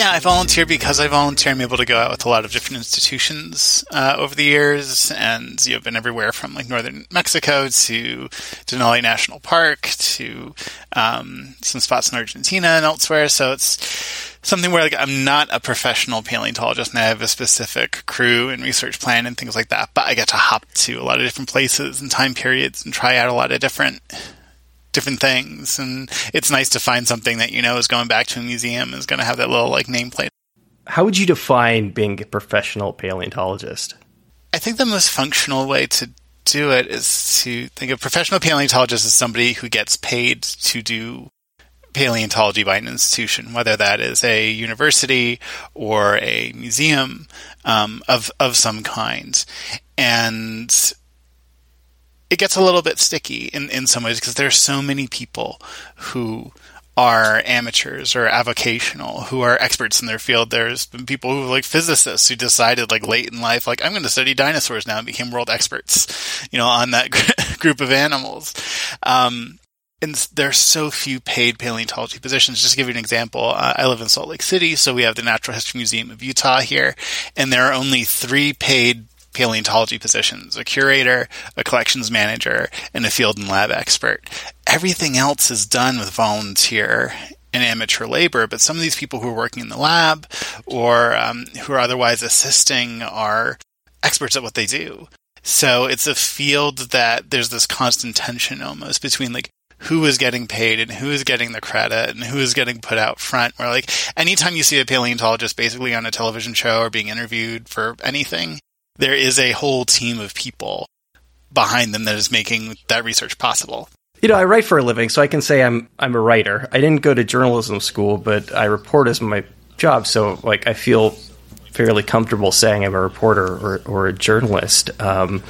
Yeah, I volunteer because I volunteer. I'm able to go out with a lot of different institutions uh, over the years, and you've been everywhere from like northern Mexico to Denali National Park to um, some spots in Argentina and elsewhere. So it's something where like I'm not a professional paleontologist, and I have a specific crew and research plan and things like that. But I get to hop to a lot of different places and time periods and try out a lot of different different things. And it's nice to find something that you know is going back to a museum is going to have that little like nameplate. How would you define being a professional paleontologist? I think the most functional way to do it is to think of professional paleontologist as somebody who gets paid to do paleontology by an institution, whether that is a university or a museum um, of of some kind, and it gets a little bit sticky in, in some ways because there's so many people who are amateurs or avocational who are experts in their field. There's been people who like physicists who decided like late in life, like I'm going to study dinosaurs now and became world experts, you know, on that group of animals. Um, and there's so few paid paleontology positions. Just to give you an example, uh, I live in Salt Lake City, so we have the Natural History Museum of Utah here, and there are only three paid paleontology positions a curator, a collections manager, and a field and lab expert. Everything else is done with volunteer and amateur labor, but some of these people who are working in the lab or um, who are otherwise assisting are experts at what they do. So it's a field that there's this constant tension almost between like who is getting paid and who is getting the credit and who is getting put out front. Where like anytime you see a paleontologist basically on a television show or being interviewed for anything, there is a whole team of people behind them that is making that research possible. You know, I write for a living, so I can say I'm I'm a writer. I didn't go to journalism school, but I report as my job, so like I feel fairly comfortable saying I'm a reporter or, or a journalist. Um,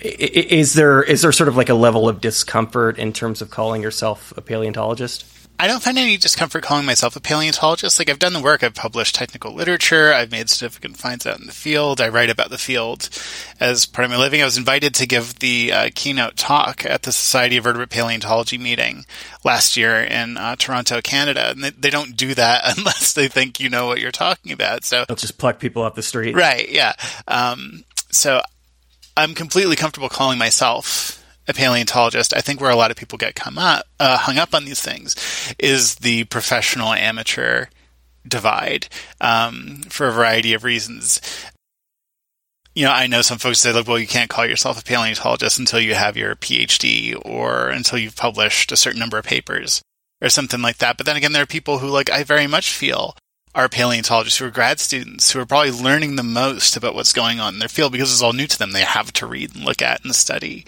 is there is there sort of like a level of discomfort in terms of calling yourself a paleontologist? I don't find any discomfort calling myself a paleontologist. Like I've done the work, I've published technical literature, I've made significant finds out in the field, I write about the field as part of my living. I was invited to give the uh, keynote talk at the Society of Vertebrate Paleontology meeting last year in uh, Toronto, Canada, and they, they, don't do that unless they think you know what you're talking about. So they'll just pluck people off the street, right? Yeah. Um, so I'm completely comfortable calling myself a paleontologist, I think where a lot of people get come up, uh, hung up on these things is the professional amateur divide um, for a variety of reasons. You know, I know some folks say, like, well, you can't call yourself a paleontologist until you have your PhD or until you've published a certain number of papers or something like that. But then again, there are people who, like, I very much feel are paleontologists who are grad students who are probably learning the most about what's going on in their field because it's all new to them. They have to read and look at and study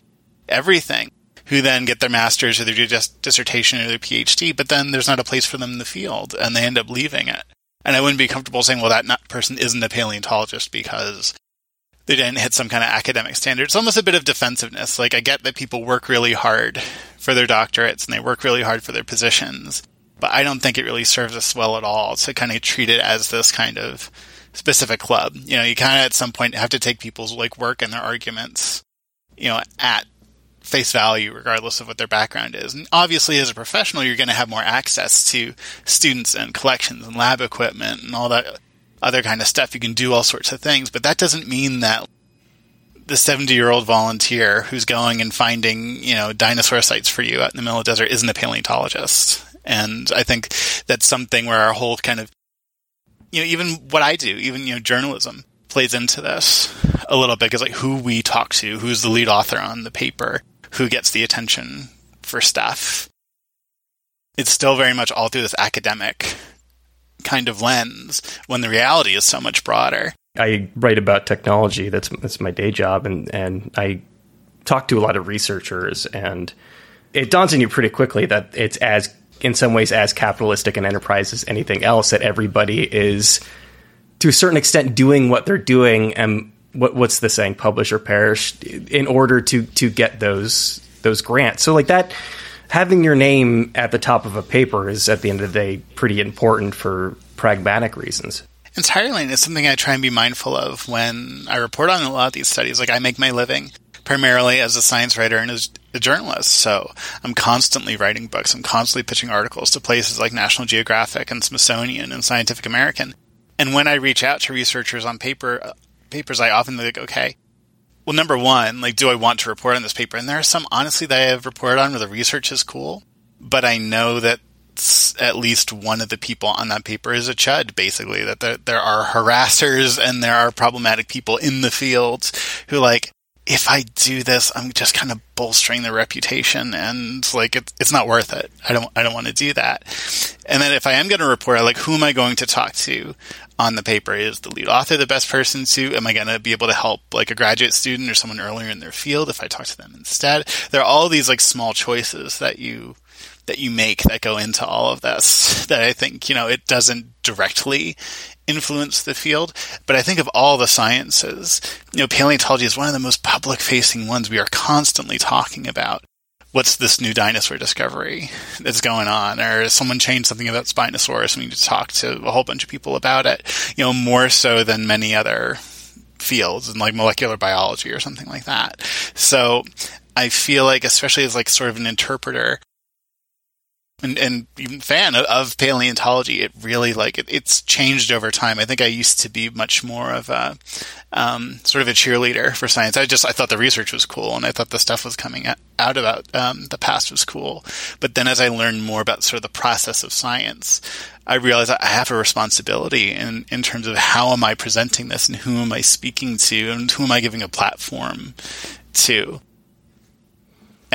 everything, who then get their master's or their dissertation or their PhD, but then there's not a place for them in the field and they end up leaving it. And I wouldn't be comfortable saying, well, that person isn't a paleontologist because they didn't hit some kind of academic standard. It's almost a bit of defensiveness. Like, I get that people work really hard for their doctorates and they work really hard for their positions, but I don't think it really serves us well at all to kind of treat it as this kind of specific club. You know, you kind of at some point have to take people's like work and their arguments, you know, at face value, regardless of what their background is. And obviously, as a professional, you're going to have more access to students and collections and lab equipment and all that other kind of stuff. You can do all sorts of things, but that doesn't mean that the 70 year old volunteer who's going and finding, you know, dinosaur sites for you out in the middle of the desert isn't a paleontologist. And I think that's something where our whole kind of, you know, even what I do, even, you know, journalism plays into this a little bit because like who we talk to, who's the lead author on the paper, who gets the attention for stuff. It's still very much all through this academic kind of lens when the reality is so much broader. I write about technology. That's that's my day job, and and I talk to a lot of researchers, and it dawns on you pretty quickly that it's as in some ways as capitalistic an enterprise as anything else. That everybody is to a certain extent doing what they're doing and what what's the saying publish or perish in order to to get those those grants so like that having your name at the top of a paper is at the end of the day pretty important for pragmatic reasons entirely and it's something i try and be mindful of when i report on a lot of these studies like i make my living primarily as a science writer and as, a journalist. So I'm constantly writing books. I'm constantly pitching articles to places like National Geographic and Smithsonian and Scientific American. And when I reach out to researchers on paper papers, I often think, okay, well, number one, like, do I want to report on this paper? And there are some, honestly, that I have reported on where the research is cool, but I know that at least one of the people on that paper is a chud, basically, that there, there are harassers and there are problematic people in the field who, like, if I do this, I'm just kind of bolstering the reputation, and like it's it's not worth it. I don't I don't want to do that. And then if I am going to report, like who am I going to talk to on the paper? Is the lead author the best person to? Am I going to be able to help like a graduate student or someone earlier in their field if I talk to them instead? There are all these like small choices that you that you make that go into all of this that I think, you know, it doesn't directly influence the field. But I think of all the sciences, you know, paleontology is one of the most public facing ones we are constantly talking about. What's this new dinosaur discovery that's going on? Or someone changed something about Spinosaurus and we need to talk to a whole bunch of people about it, you know, more so than many other fields in like molecular biology or something like that. So I feel like, especially as like sort of an interpreter, and, and even fan of, of, paleontology, it really like it, it's changed over time. I think I used to be much more of a um, sort of a cheerleader for science. I just I thought the research was cool, and I thought the stuff was coming out about um, the past was cool. But then as I learned more about sort of the process of science, I realized I have a responsibility in in terms of how am I presenting this and who am I speaking to and who am I giving a platform to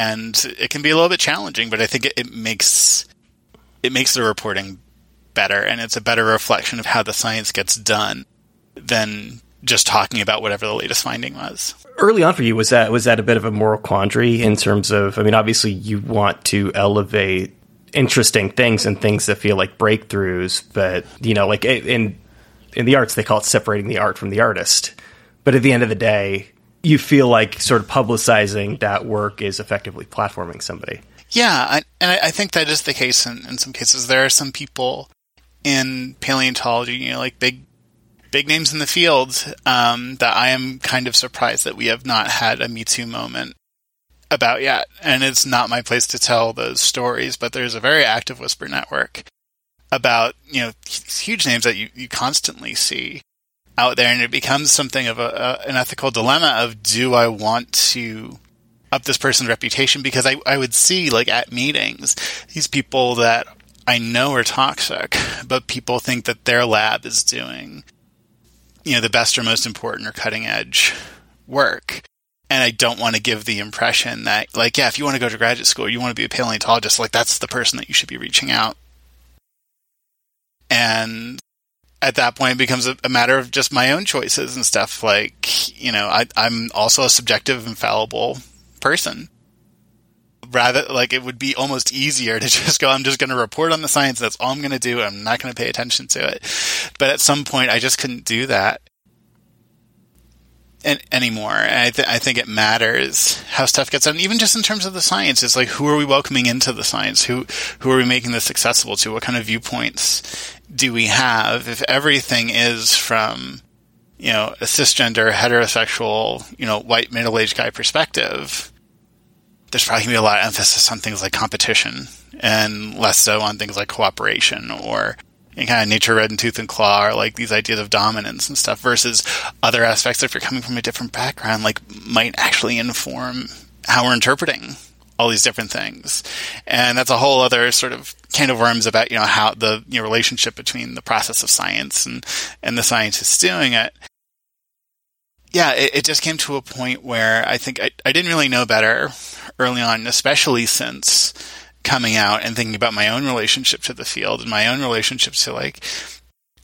and it can be a little bit challenging, but I think it, it makes it makes the reporting better, and it's a better reflection of how the science gets done than just talking about whatever the latest finding was. Early on for you, was that was that a bit of a moral quandary in terms of? I mean, obviously, you want to elevate interesting things and things that feel like breakthroughs, but you know, like in in the arts, they call it separating the art from the artist. But at the end of the day, you feel like sort of publicizing that work is effectively platforming somebody. Yeah, I, and I think that is the case in, in some cases. There are some people in paleontology, you know, like big big names in the field, um, that I am kind of surprised that we have not had a Me Too moment about yet. And it's not my place to tell those stories, but there's a very active whisper network about, you know, huge names that you, you constantly see out there, and it becomes something of a, a, an ethical dilemma of do I want to up this person's reputation? Because I, I would see like at meetings these people that I know are toxic, but people think that their lab is doing you know the best or most important or cutting edge work. And I don't want to give the impression that, like, yeah, if you want to go to graduate school, you want to be a paleontologist, like, that's the person that you should be reaching out. And at that point it becomes a, a, matter of just my own choices and stuff. Like, you know, I, I'm also a subjective, infallible person. Rather, like, it would be almost easier to just go, I'm just going to report on the science. That's all I'm going to do. I'm not going to pay attention to it. But at some point, I just couldn't do that anymore. And I, th- I think it matters how stuff gets done, even just in terms of the science. It's like who are we welcoming into the science? Who who are we making this accessible to? What kind of viewpoints do we have? If everything is from you know a cisgender, heterosexual, you know, white middle aged guy perspective, there's probably gonna be a lot of emphasis on things like competition and less so on things like cooperation or and kind of nature red and tooth and claw or like these ideas of dominance and stuff versus other aspects if you're coming from a different background like might actually inform how we're interpreting all these different things and that's a whole other sort of can of worms about you know how the you know, relationship between the process of science and and the scientists doing it yeah it, it just came to a point where i think I, I didn't really know better early on especially since coming out and thinking about my own relationship to the field and my own relationship to like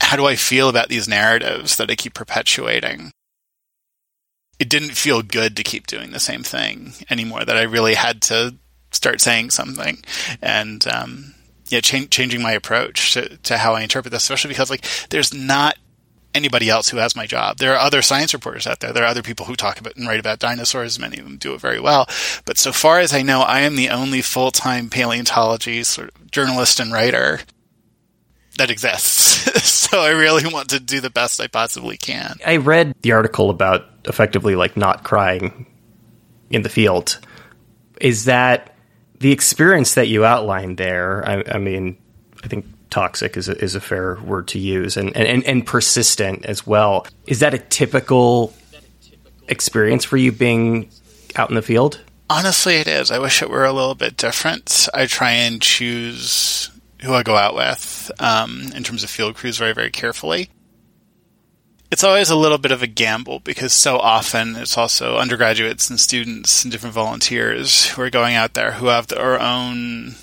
how do I feel about these narratives that I keep perpetuating? It didn't feel good to keep doing the same thing anymore. That I really had to start saying something and um, yeah, changing my approach to, to how I interpret this, especially because like there's not anybody else who has my job. There are other science reporters out there. There are other people who talk about and write about dinosaurs. Many of them do it very well. But so far as I know, I am the only full time paleontology sort of journalist and writer that exists. so I really want to do the best I possibly can. I read the article about effectively like not crying in the field. is that the experience that you outlined there? I, I mean, I think toxic is a, is a fair word to use, and, and, and persistent as well. Is that a typical experience for you being out in the field? Honestly, it is. I wish it were a little bit different. I try and choose who I go out with um, in terms of field crews very, very carefully. It's always a little bit of a gamble because so often it's also undergraduates and students and different volunteers who are going out there who have their own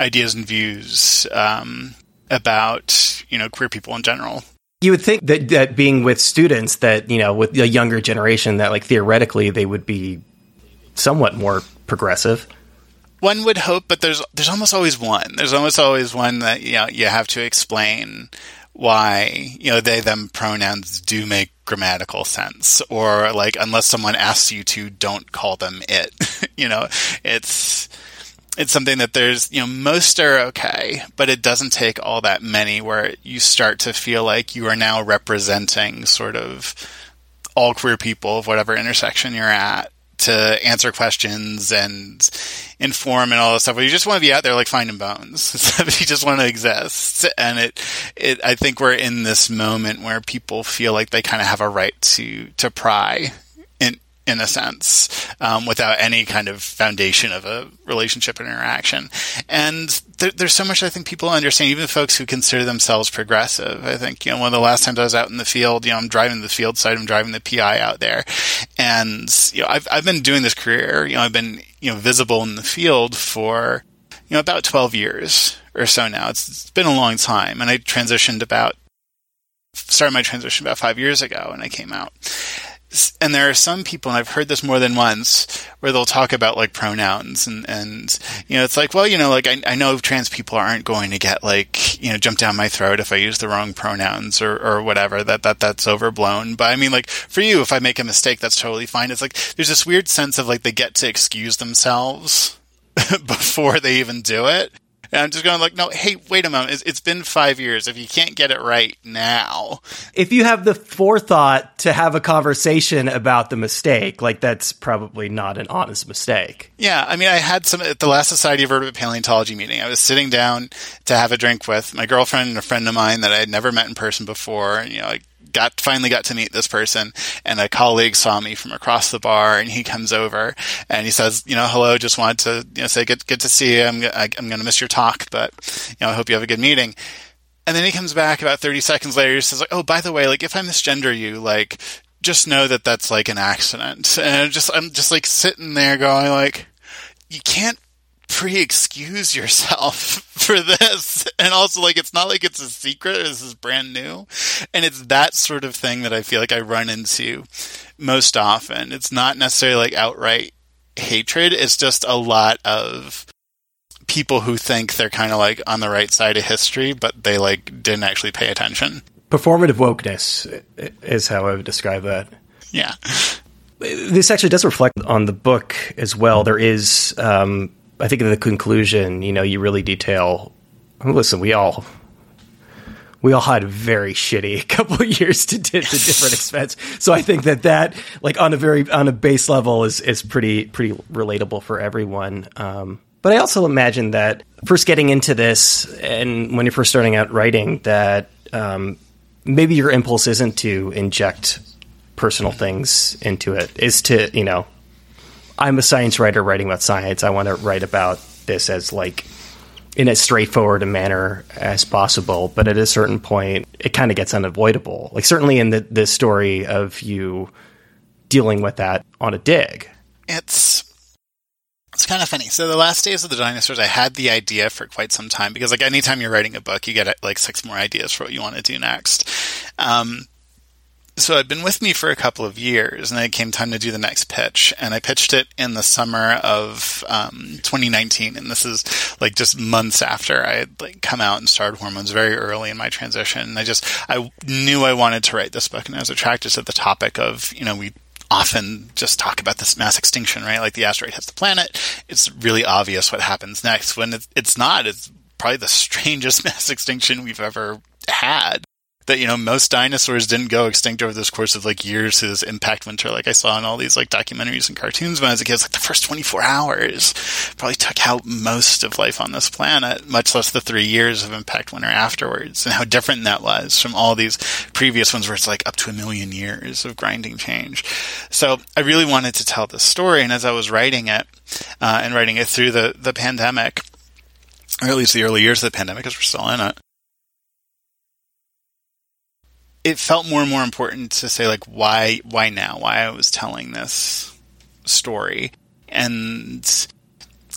ideas and views um, about you know queer people in general. You would think that that being with students that you know with a younger generation that like theoretically they would be somewhat more progressive. One would hope, but there's there's almost always one. There's almost always one that you know you have to explain why you know they them pronouns do make grammatical sense or like unless someone asks you to don't call them it you know it's it's something that there's you know most are okay but it doesn't take all that many where you start to feel like you are now representing sort of all queer people of whatever intersection you're at to answer questions and inform and all this stuff. But you just want to be out there like finding bones. you just want to exist. And it, it, I think we're in this moment where people feel like they kind of have a right to, to pry in a sense, um, without any kind of foundation of a relationship interaction. And there, there's so much I think people understand, even folks who consider themselves progressive. I think, you know, one of the last times I was out in the field, you know, I'm driving the field side, I'm driving the PI out there. And, you know, I've, I've been doing this career, you know, I've been, you know, visible in the field for, you know, about 12 years or so now. It's, it's been a long time. And I transitioned about, started my transition about five years ago and I came out and there are some people, and I've heard this more than once, where they'll talk about like pronouns and, and, you know, it's like, well, you know, like I, I know trans people aren't going to get like, you know, jump down my throat if I use the wrong pronouns or, or whatever, that, that, that's overblown. But I mean, like for you, if I make a mistake, that's totally fine. It's like, there's this weird sense of like they get to excuse themselves before they even do it. And I'm just going like, no, hey, wait a moment. It's, it's been five years. If you can't get it right now, if you have the forethought to have a conversation about the mistake, like that's probably not an honest mistake. Yeah, I mean, I had some at the last Society of Vertebrate Paleontology meeting. I was sitting down to have a drink with my girlfriend and a friend of mine that I had never met in person before. And, you know, like got finally got to meet this person and a colleague saw me from across the bar and he comes over and he says you know hello just wanted to you know say good good to see you. I'm, I, am i am going to miss your talk but you know i hope you have a good meeting. And then he comes back about 30 seconds later he says like oh by the way like if i misgender you like just know that that's like an accident. And just i'm just like sitting there going like you can't pre-excuse yourself for this. And also like it's not like it's a secret. This is brand new. And it's that sort of thing that i feel like i run into most often. It's not necessarily like outright hatred. It's just a lot of people who think they're kind of like on the right side of history but they like didn't actually pay attention. Performative wokeness is how i would describe that. Yeah. This actually does reflect on the book as well. There is um, I think in the conclusion, you know, you really detail. Listen, we all we all had a very shitty couple of years to, to, to different expense. So I think that that like on a very on a base level is is pretty pretty relatable for everyone. Um, but I also imagine that first getting into this and when you're first starting out writing, that um, maybe your impulse isn't to inject personal things into it, is to you know I'm a science writer writing about science. I want to write about this as like in as straightforward a manner as possible. But at a certain point, it kind of gets unavoidable. Like certainly in the the story of you dealing with that on a dig. It's it's kind of funny. So the last days of the dinosaurs, I had the idea for quite some time because like anytime you're writing a book, you get like six more ideas for what you want to do next. Um, so it'd been with me for a couple of years, and it came time to do the next pitch. And I pitched it in the summer of um, 2019, and this is like just months after I had like come out and started hormones, very early in my transition. And I just I knew I wanted to write this book, and I was attracted to the topic of you know we often just talk about this mass extinction, right? Like the asteroid hits the planet, it's really obvious what happens next. When it's not, it's probably the strangest mass extinction we've ever had that you know most dinosaurs didn't go extinct over this course of like years to this impact winter like i saw in all these like documentaries and cartoons when i was a kid like the first 24 hours probably took out most of life on this planet much less the three years of impact winter afterwards and how different that was from all these previous ones where it's like up to a million years of grinding change. So i really wanted to tell this story and as i was writing it uh, and writing it through the, the pandemic or at least the early years of the pandemic because we're still in it it felt more and more important to say like why why now? Why I was telling this story. And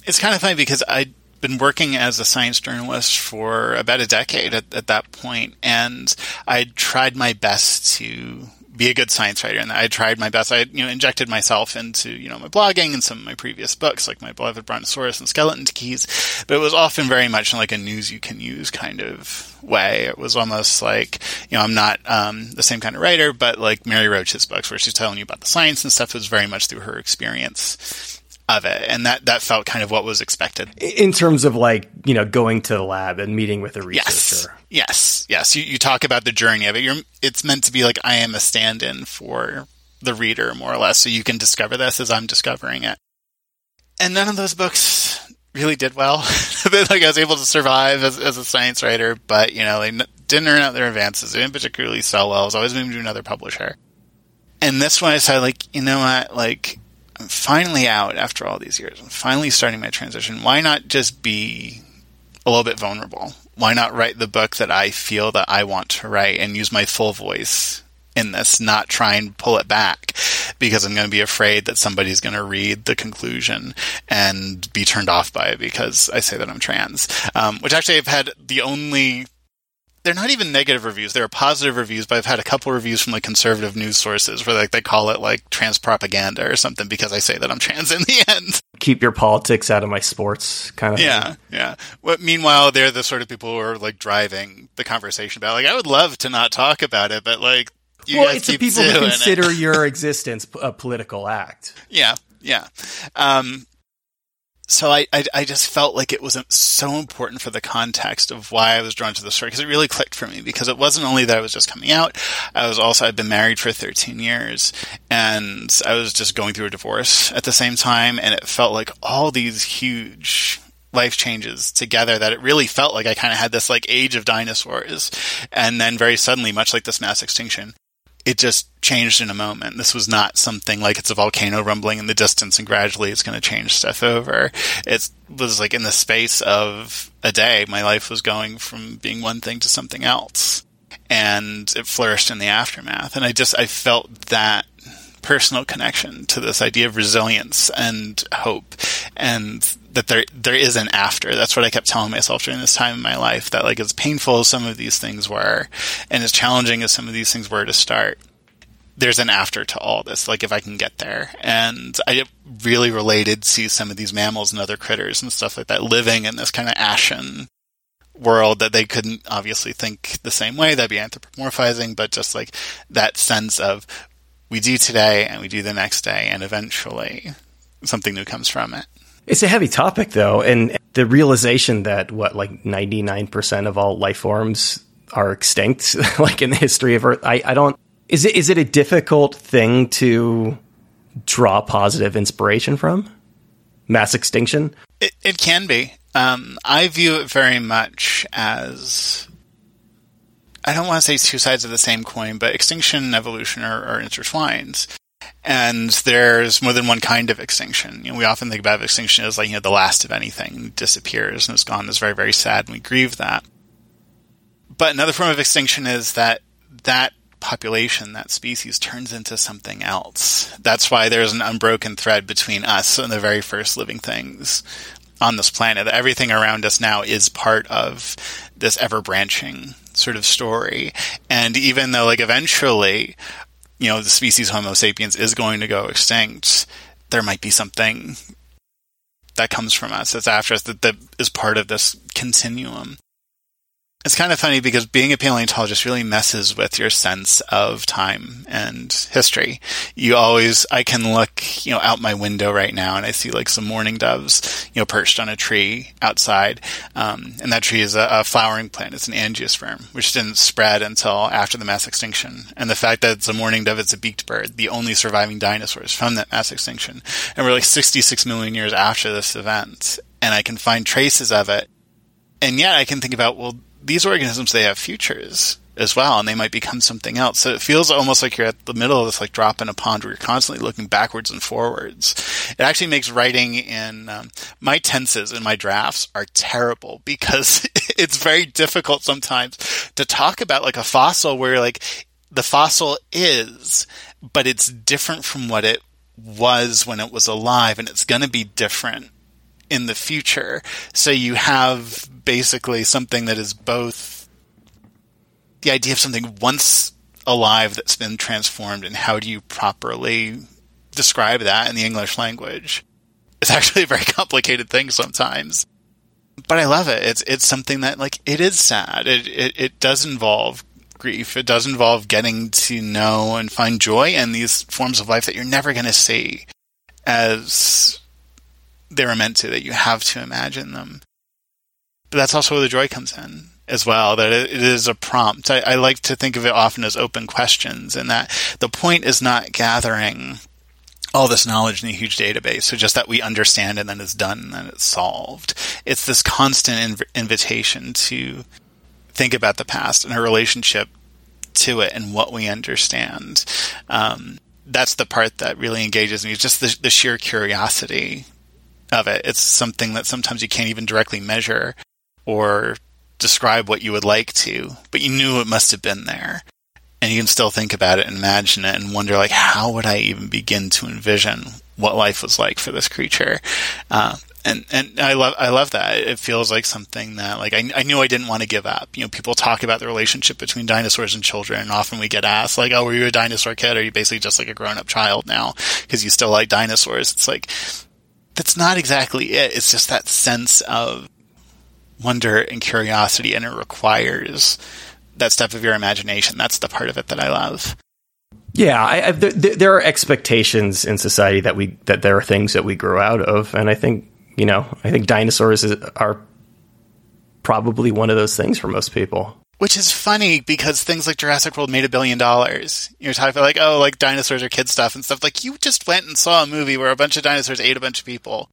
it's kind of funny because I'd been working as a science journalist for about a decade at, at that point and I'd tried my best to be a good science writer. And I tried my best. I, you know, injected myself into, you know, my blogging and some of my previous books, like my beloved Brontosaurus and Skeleton Keys. But it was often very much like a news you can use kind of way. It was almost like, you know, I'm not um, the same kind of writer, but like Mary Roach's books where she's telling you about the science and stuff was very much through her experience of it. And that that felt kind of what was expected. In terms of like you know going to the lab and meeting with a researcher. Yes. Yes. Yes you, you talk about the journey of it. You're, it's meant to be like i am a stand-in for the reader more or less. So you can discover this as i'm discovering it. And none of those books really did well. Like i was able to survive as, as a science writer but you know they didn't earn out their advances. They didn't particularly sell well. I was always moving to another publisher. And this one i said like you know what? Like I'm finally out after all these years. I'm finally starting my transition. Why not just be a little bit vulnerable? Why not write the book that I feel that I want to write and use my full voice in this, not try and pull it back because I'm going to be afraid that somebody's going to read the conclusion and be turned off by it because I say that I'm trans. Um, which actually I've had the only they're not even negative reviews. They're positive reviews, but I've had a couple reviews from like conservative news sources where like they call it like trans propaganda or something because I say that I'm trans in the end. Keep your politics out of my sports kind of Yeah, thing. yeah. Well, meanwhile, they're the sort of people who are like driving the conversation about like I would love to not talk about it, but like you well, it's the people who consider your existence a political act. Yeah, yeah. Um, so I, I, I just felt like it wasn't so important for the context of why I was drawn to the story because it really clicked for me because it wasn't only that I was just coming out I was also I'd been married for 13 years and I was just going through a divorce at the same time and it felt like all these huge life changes together that it really felt like I kind of had this like age of dinosaurs and then very suddenly much like this mass extinction it just changed in a moment. This was not something like it's a volcano rumbling in the distance and gradually it's going to change stuff over. It was like in the space of a day, my life was going from being one thing to something else. And it flourished in the aftermath. And I just, I felt that personal connection to this idea of resilience and hope and that there there is an after. That's what I kept telling myself during this time in my life. That like as painful as some of these things were, and as challenging as some of these things were to start, there's an after to all this. Like if I can get there, and I really related to some of these mammals and other critters and stuff like that living in this kind of ashen world that they couldn't obviously think the same way. That'd be anthropomorphizing, but just like that sense of we do today and we do the next day, and eventually something new comes from it. It's a heavy topic, though, and the realization that what like ninety nine percent of all life forms are extinct, like in the history of Earth. I, I don't. Is it is it a difficult thing to draw positive inspiration from? Mass extinction. It, it can be. Um, I view it very much as I don't want to say two sides of the same coin, but extinction and evolution are, are intertwined and there's more than one kind of extinction. You know, we often think about extinction as like you know the last of anything disappears and it's gone. It's very very sad, and we grieve that. But another form of extinction is that that population, that species, turns into something else. That's why there's an unbroken thread between us and the very first living things on this planet. Everything around us now is part of this ever branching sort of story. And even though, like, eventually you know the species Homo sapiens is going to go extinct, there might be something that comes from us that's after us that, that is part of this continuum. It's kind of funny because being a paleontologist really messes with your sense of time and history. You always, I can look, you know, out my window right now and I see like some mourning doves, you know, perched on a tree outside. Um, and that tree is a, a, flowering plant. It's an angiosperm, which didn't spread until after the mass extinction. And the fact that it's a mourning dove, it's a beaked bird, the only surviving dinosaurs from that mass extinction. And we're like 66 million years after this event. And I can find traces of it and yet I can think about, well, these organisms they have futures as well, and they might become something else. So it feels almost like you're at the middle of this like drop in a pond where you're constantly looking backwards and forwards. It actually makes writing in um, my tenses in my drafts are terrible because it's very difficult sometimes to talk about like a fossil where like the fossil is, but it's different from what it was when it was alive, and it's going to be different in the future. So you have basically something that is both the idea of something once alive that's been transformed and how do you properly describe that in the English language? It's actually a very complicated thing sometimes. But I love it. It's it's something that like it is sad. It it, it does involve grief. It does involve getting to know and find joy in these forms of life that you're never going to see as they were meant to, that you have to imagine them. But that's also where the joy comes in as well, that it is a prompt. I, I like to think of it often as open questions, and that the point is not gathering all this knowledge in a huge database, so just that we understand and then it's done and then it's solved. It's this constant inv- invitation to think about the past and a relationship to it and what we understand. Um, that's the part that really engages me. It's just the, the sheer curiosity of it. It's something that sometimes you can't even directly measure or describe what you would like to, but you knew it must have been there. And you can still think about it and imagine it and wonder, like, how would I even begin to envision what life was like for this creature? Uh, and and I love I love that. It feels like something that like I, I knew I didn't want to give up. You know, people talk about the relationship between dinosaurs and children, and often we get asked like, "Oh, were you a dinosaur kid? Or are you basically just like a grown up child now because you still like dinosaurs?" It's like that's not exactly it. It's just that sense of wonder and curiosity, and it requires that step of your imagination. That's the part of it that I love. Yeah, I, I, there, there, are expectations in society that we that there are things that we grow out of, and I think you know, I think dinosaurs is, are probably one of those things for most people. Which is funny because things like Jurassic World made a billion dollars. You're talking about like, oh, like dinosaurs are kid stuff and stuff. Like you just went and saw a movie where a bunch of dinosaurs ate a bunch of people.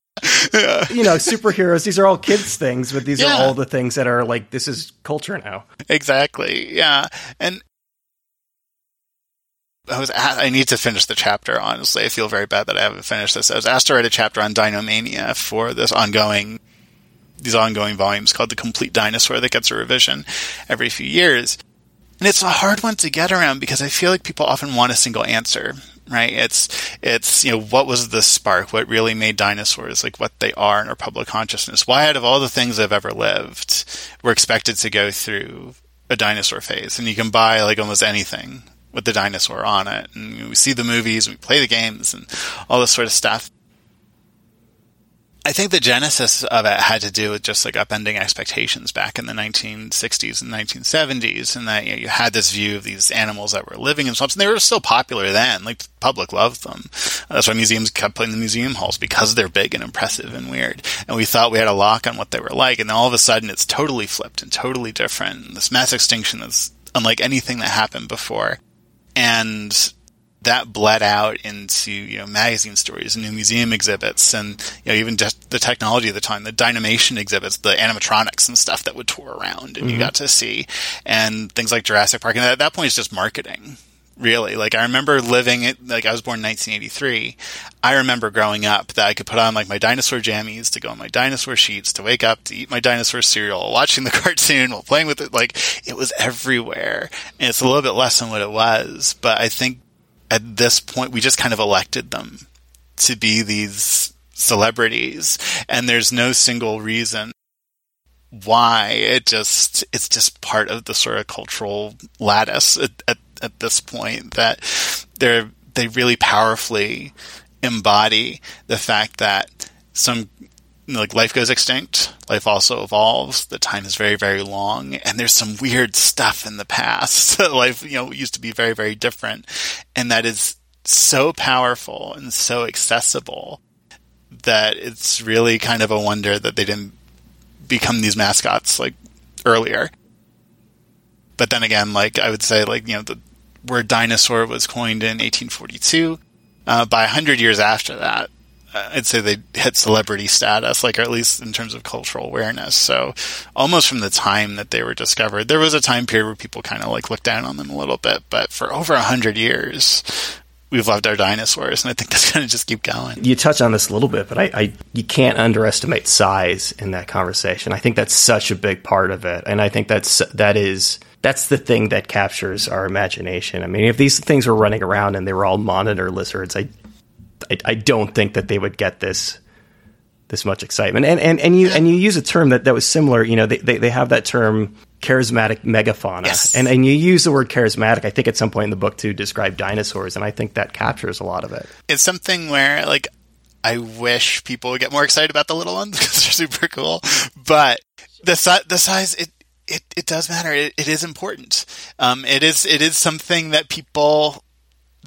yeah. You know, superheroes, these are all kids things, but these yeah. are all the things that are like, this is culture now. Exactly. Yeah. And I was at, I need to finish the chapter, honestly. I feel very bad that I haven't finished this. I was asked to write a chapter on Dinomania for this ongoing these ongoing volumes called The Complete Dinosaur that gets a revision every few years. And it's a hard one to get around because I feel like people often want a single answer, right? It's, it's, you know, what was the spark? What really made dinosaurs like what they are in our public consciousness? Why out of all the things that have ever lived, we're expected to go through a dinosaur phase? And you can buy like almost anything with the dinosaur on it. And we see the movies, we play the games and all this sort of stuff. I think the genesis of it had to do with just like upending expectations back in the 1960s and 1970s, and that you, know, you had this view of these animals that were living in swamps, and they were still popular then. Like the public loved them. That's why museums kept putting the museum halls because they're big and impressive and weird. And we thought we had a lock on what they were like, and then all of a sudden it's totally flipped and totally different. This mass extinction is unlike anything that happened before, and that bled out into you know magazine stories and new museum exhibits and you know even just the technology of the time the Dinamation exhibits the animatronics and stuff that would tour around and mm-hmm. you got to see and things like Jurassic Park. And at that point it's just marketing really. Like I remember living it like I was born in 1983 I remember growing up that I could put on like my dinosaur jammies to go on my dinosaur sheets to wake up to eat my dinosaur cereal watching the cartoon while playing with it. Like it was everywhere. And it's a little bit less than what it was but I think at this point, we just kind of elected them to be these celebrities, and there's no single reason why. It just it's just part of the sort of cultural lattice at, at, at this point that they're they really powerfully embody the fact that some like life goes extinct, life also evolves. The time is very, very long, and there's some weird stuff in the past. life, you know, used to be very, very different, and that is so powerful and so accessible that it's really kind of a wonder that they didn't become these mascots like earlier. But then again, like I would say, like you know, the word dinosaur was coined in 1842. Uh, by 100 years after that, I'd say they hit celebrity status, like or at least in terms of cultural awareness. So almost from the time that they were discovered, there was a time period where people kind of like looked down on them a little bit, but for over a hundred years, we've loved our dinosaurs, and I think that's going to just keep going. You touch on this a little bit, but I, I, you can't underestimate size in that conversation. I think that's such a big part of it, and I think that's that is that's the thing that captures our imagination. I mean, if these things were running around and they were all monitor lizards, I I, I don't think that they would get this this much excitement. And and, and you and you use a term that, that was similar. You know, they, they, they have that term charismatic megafauna. Yes. And and you use the word charismatic, I think at some point in the book to describe dinosaurs, and I think that captures a lot of it. It's something where like I wish people would get more excited about the little ones because they're super cool. But the si- the size it it, it does matter. It, it is important. Um, it is it is something that people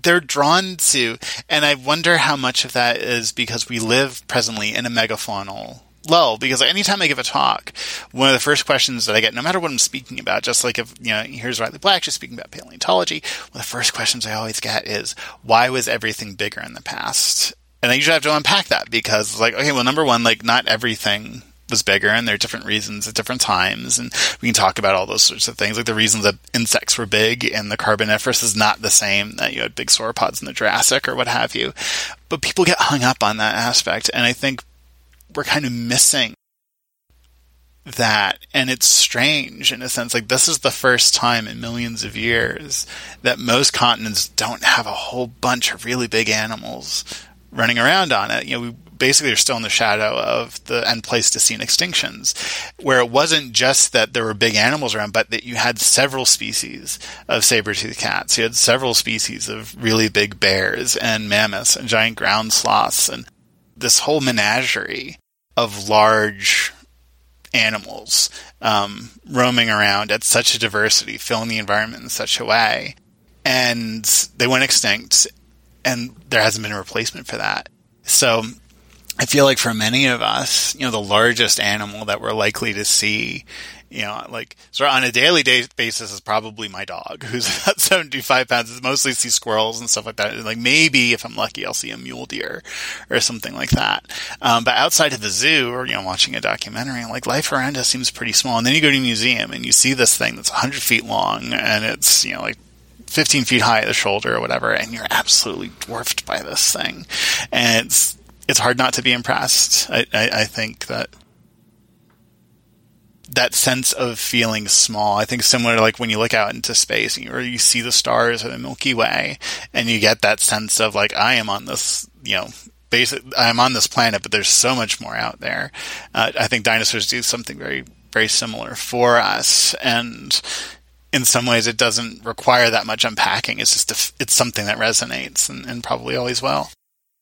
they're drawn to, and I wonder how much of that is because we live presently in a megafaunal lull. Because anytime I give a talk, one of the first questions that I get, no matter what I'm speaking about, just like if you know, here's Riley Black just speaking about paleontology, one of the first questions I always get is, why was everything bigger in the past? And I usually have to unpack that because, like, okay, well, number one, like, not everything was bigger and there are different reasons at different times and we can talk about all those sorts of things. Like the reasons that insects were big in the carboniferous is not the same that you had big sauropods in the jurassic or what have you. But people get hung up on that aspect and i think we're kind of missing that. And it's strange in a sense like this is the first time in millions of years that most continents don't have a whole bunch of really big animals running around on it. You know we basically are still in the shadow of the end Pleistocene extinctions, where it wasn't just that there were big animals around, but that you had several species of saber-toothed cats. You had several species of really big bears and mammoths and giant ground sloths and this whole menagerie of large animals um, roaming around at such a diversity, filling the environment in such a way. And they went extinct, and there hasn't been a replacement for that. So I feel like for many of us, you know, the largest animal that we're likely to see, you know, like sort of on a daily day basis is probably my dog, who's about 75 pounds. I mostly see squirrels and stuff like that. Like maybe if I'm lucky, I'll see a mule deer or something like that. Um, but outside of the zoo or, you know, watching a documentary, like life around us seems pretty small. And then you go to a museum and you see this thing that's 100 feet long and it's, you know, like 15 feet high at the shoulder or whatever, and you're absolutely dwarfed by this thing. And it's, it's hard not to be impressed. I, I, I, think that that sense of feeling small, I think similar to like when you look out into space or you see the stars of the Milky Way and you get that sense of like, I am on this, you know, basic, I'm on this planet, but there's so much more out there. Uh, I think dinosaurs do something very, very similar for us. And in some ways it doesn't require that much unpacking. It's just, a, it's something that resonates and, and probably always will.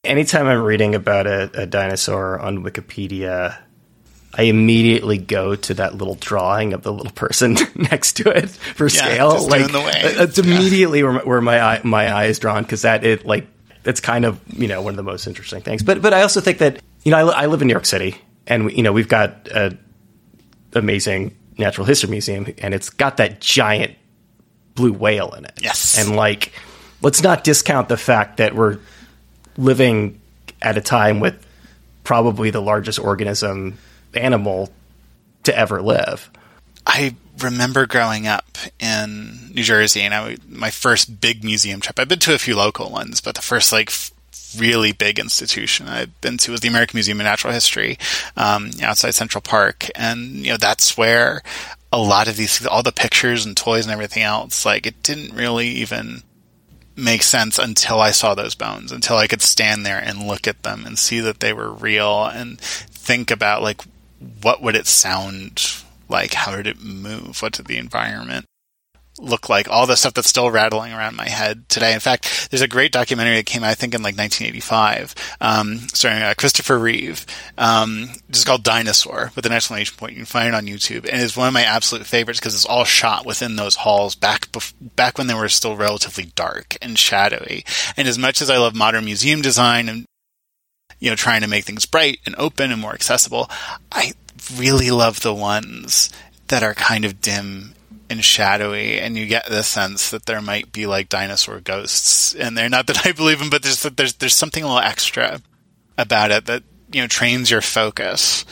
Anytime I'm reading about a, a dinosaur on Wikipedia, I immediately go to that little drawing of the little person next to it for yeah, scale. like uh, it's immediately yeah. where, my, where my eye, my eye is drawn because that it like it's kind of you know one of the most interesting things. But but I also think that you know I, I live in New York City and we, you know we've got a amazing natural history museum and it's got that giant blue whale in it. Yes, and like let's not discount the fact that we're living at a time with probably the largest organism animal to ever live. I remember growing up in New Jersey, and I, my first big museum trip. I've been to a few local ones, but the first like really big institution I've been to was the American Museum of Natural History um, outside Central Park, and you know that's where a lot of these, all the pictures and toys and everything else, like it didn't really even make sense until I saw those bones, until I could stand there and look at them and see that they were real and think about like what would it sound like? How did it move? What did the environment look like, all the stuff that's still rattling around my head today. In fact, there's a great documentary that came out, I think, in like 1985, um, starring uh, Christopher Reeve, um, just called Dinosaur with an exclamation point. You can find it on YouTube, and it's one of my absolute favorites because it's all shot within those halls back bef- back when they were still relatively dark and shadowy. And as much as I love modern museum design and you know trying to make things bright and open and more accessible, I really love the ones that are kind of dim and shadowy, and you get the sense that there might be like dinosaur ghosts in there. Not that I believe them, but there's there's there's something a little extra about it that you know trains your focus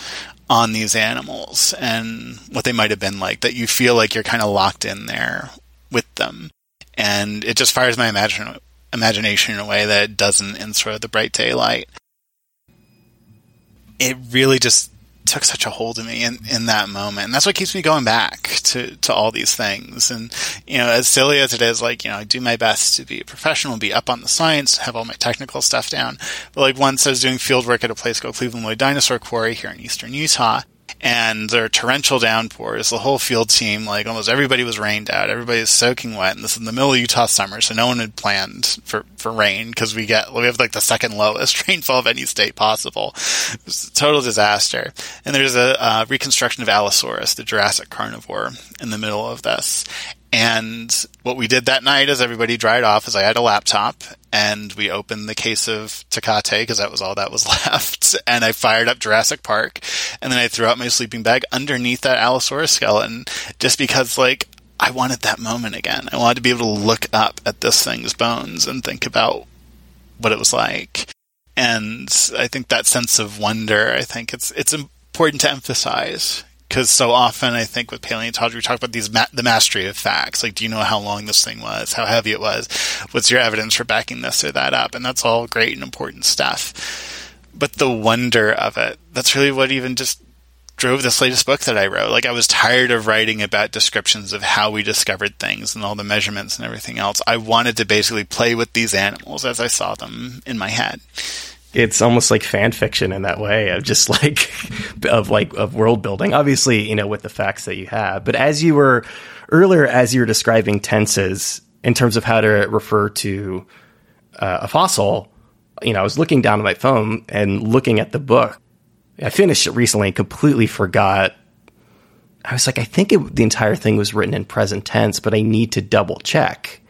on these animals and what they might have been like. That you feel like you're kind of locked in there with them, and it just fires my imagine, imagination in a way that it doesn't in sort of the bright daylight. It really just took such a hold of me in, in that moment. And that's what keeps me going back to, to all these things. And, you know, as silly as it is, like, you know, I do my best to be a professional, be up on the science, have all my technical stuff down. But like once I was doing field work at a place called Cleveland Lloyd Dinosaur Quarry here in eastern Utah, and there are torrential downpours. The whole field team, like almost everybody was rained out. Everybody is soaking wet, and this is in the middle of Utah summer, so no one had planned for, for rain because we get we have like the second lowest rainfall of any state possible. A total disaster. And there's a uh, reconstruction of Allosaurus, the Jurassic carnivore, in the middle of this. And what we did that night as everybody dried off is I had a laptop and we opened the case of Tecate because that was all that was left. And I fired up Jurassic Park and then I threw out my sleeping bag underneath that Allosaurus skeleton just because like I wanted that moment again. I wanted to be able to look up at this thing's bones and think about what it was like. And I think that sense of wonder, I think it's, it's important to emphasize because so often I think with paleontology we talk about these ma- the mastery of facts. Like, do you know how long this thing was? How heavy it was? What's your evidence for backing this or that up? And that's all great and important stuff. But the wonder of it—that's really what even just drove this latest book that I wrote. Like, I was tired of writing about descriptions of how we discovered things and all the measurements and everything else. I wanted to basically play with these animals as I saw them in my head it's almost like fan fiction in that way of just like of like of world building. Obviously you know with the facts that you have. But as you were earlier as you were describing tenses in terms of how to refer to uh, a fossil you know i was looking down at my phone and looking at the book. I finished it recently and completely forgot. I was like i think it, the entire thing was written in present tense but i need to double check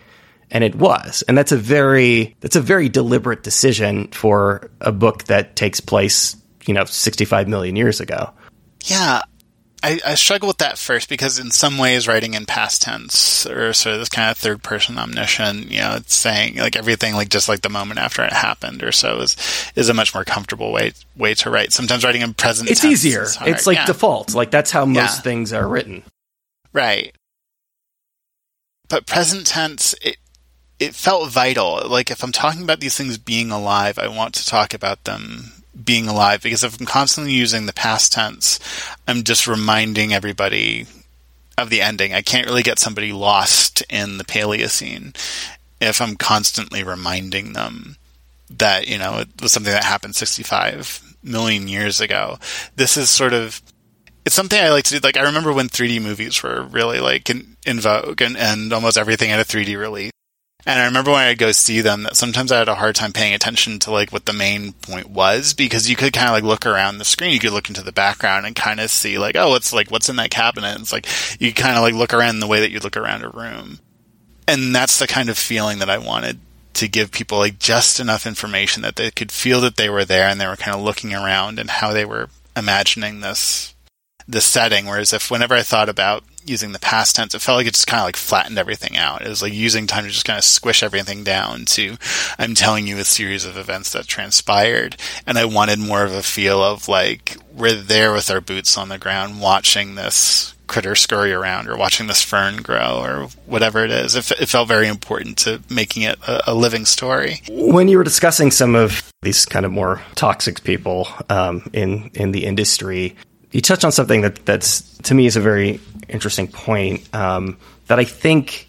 and it was and that's a very that's a very deliberate decision for a book that takes place you know 65 million years ago yeah I, I struggle with that first because in some ways writing in past tense or sort of this kind of third person omniscient, you know, it's saying like everything like just like the moment after it happened or so is is a much more comfortable way way to write. Sometimes writing in present it's easier. It's like yeah. default. Like that's how most yeah. things are written. Right. But present tense it it felt vital. Like if I'm talking about these things being alive, I want to talk about them being alive because if I'm constantly using the past tense, I'm just reminding everybody of the ending. I can't really get somebody lost in the Paleocene if I'm constantly reminding them that, you know, it was something that happened 65 million years ago. This is sort of it's something I like to do. Like I remember when 3D movies were really like in, in vogue and, and almost everything had a 3D release. And I remember when I'd go see them that sometimes I had a hard time paying attention to like what the main point was because you could kind of like look around the screen, you could look into the background and kind of see like, oh, it's like what's in that cabinet. It's like you kind of like look around the way that you look around a room. And that's the kind of feeling that I wanted to give people like just enough information that they could feel that they were there and they were kind of looking around and how they were imagining this the setting. Whereas if whenever I thought about using the past tense, it felt like it just kind of like flattened everything out. It was like using time to just kind of squish everything down to I'm telling you a series of events that transpired. And I wanted more of a feel of like we're there with our boots on the ground watching this critter scurry around or watching this fern grow or whatever it is. It, it felt very important to making it a, a, living story. When you were discussing some of these kind of more toxic people um, in in the industry, you touched on something that that's to me is a very interesting point um, that I think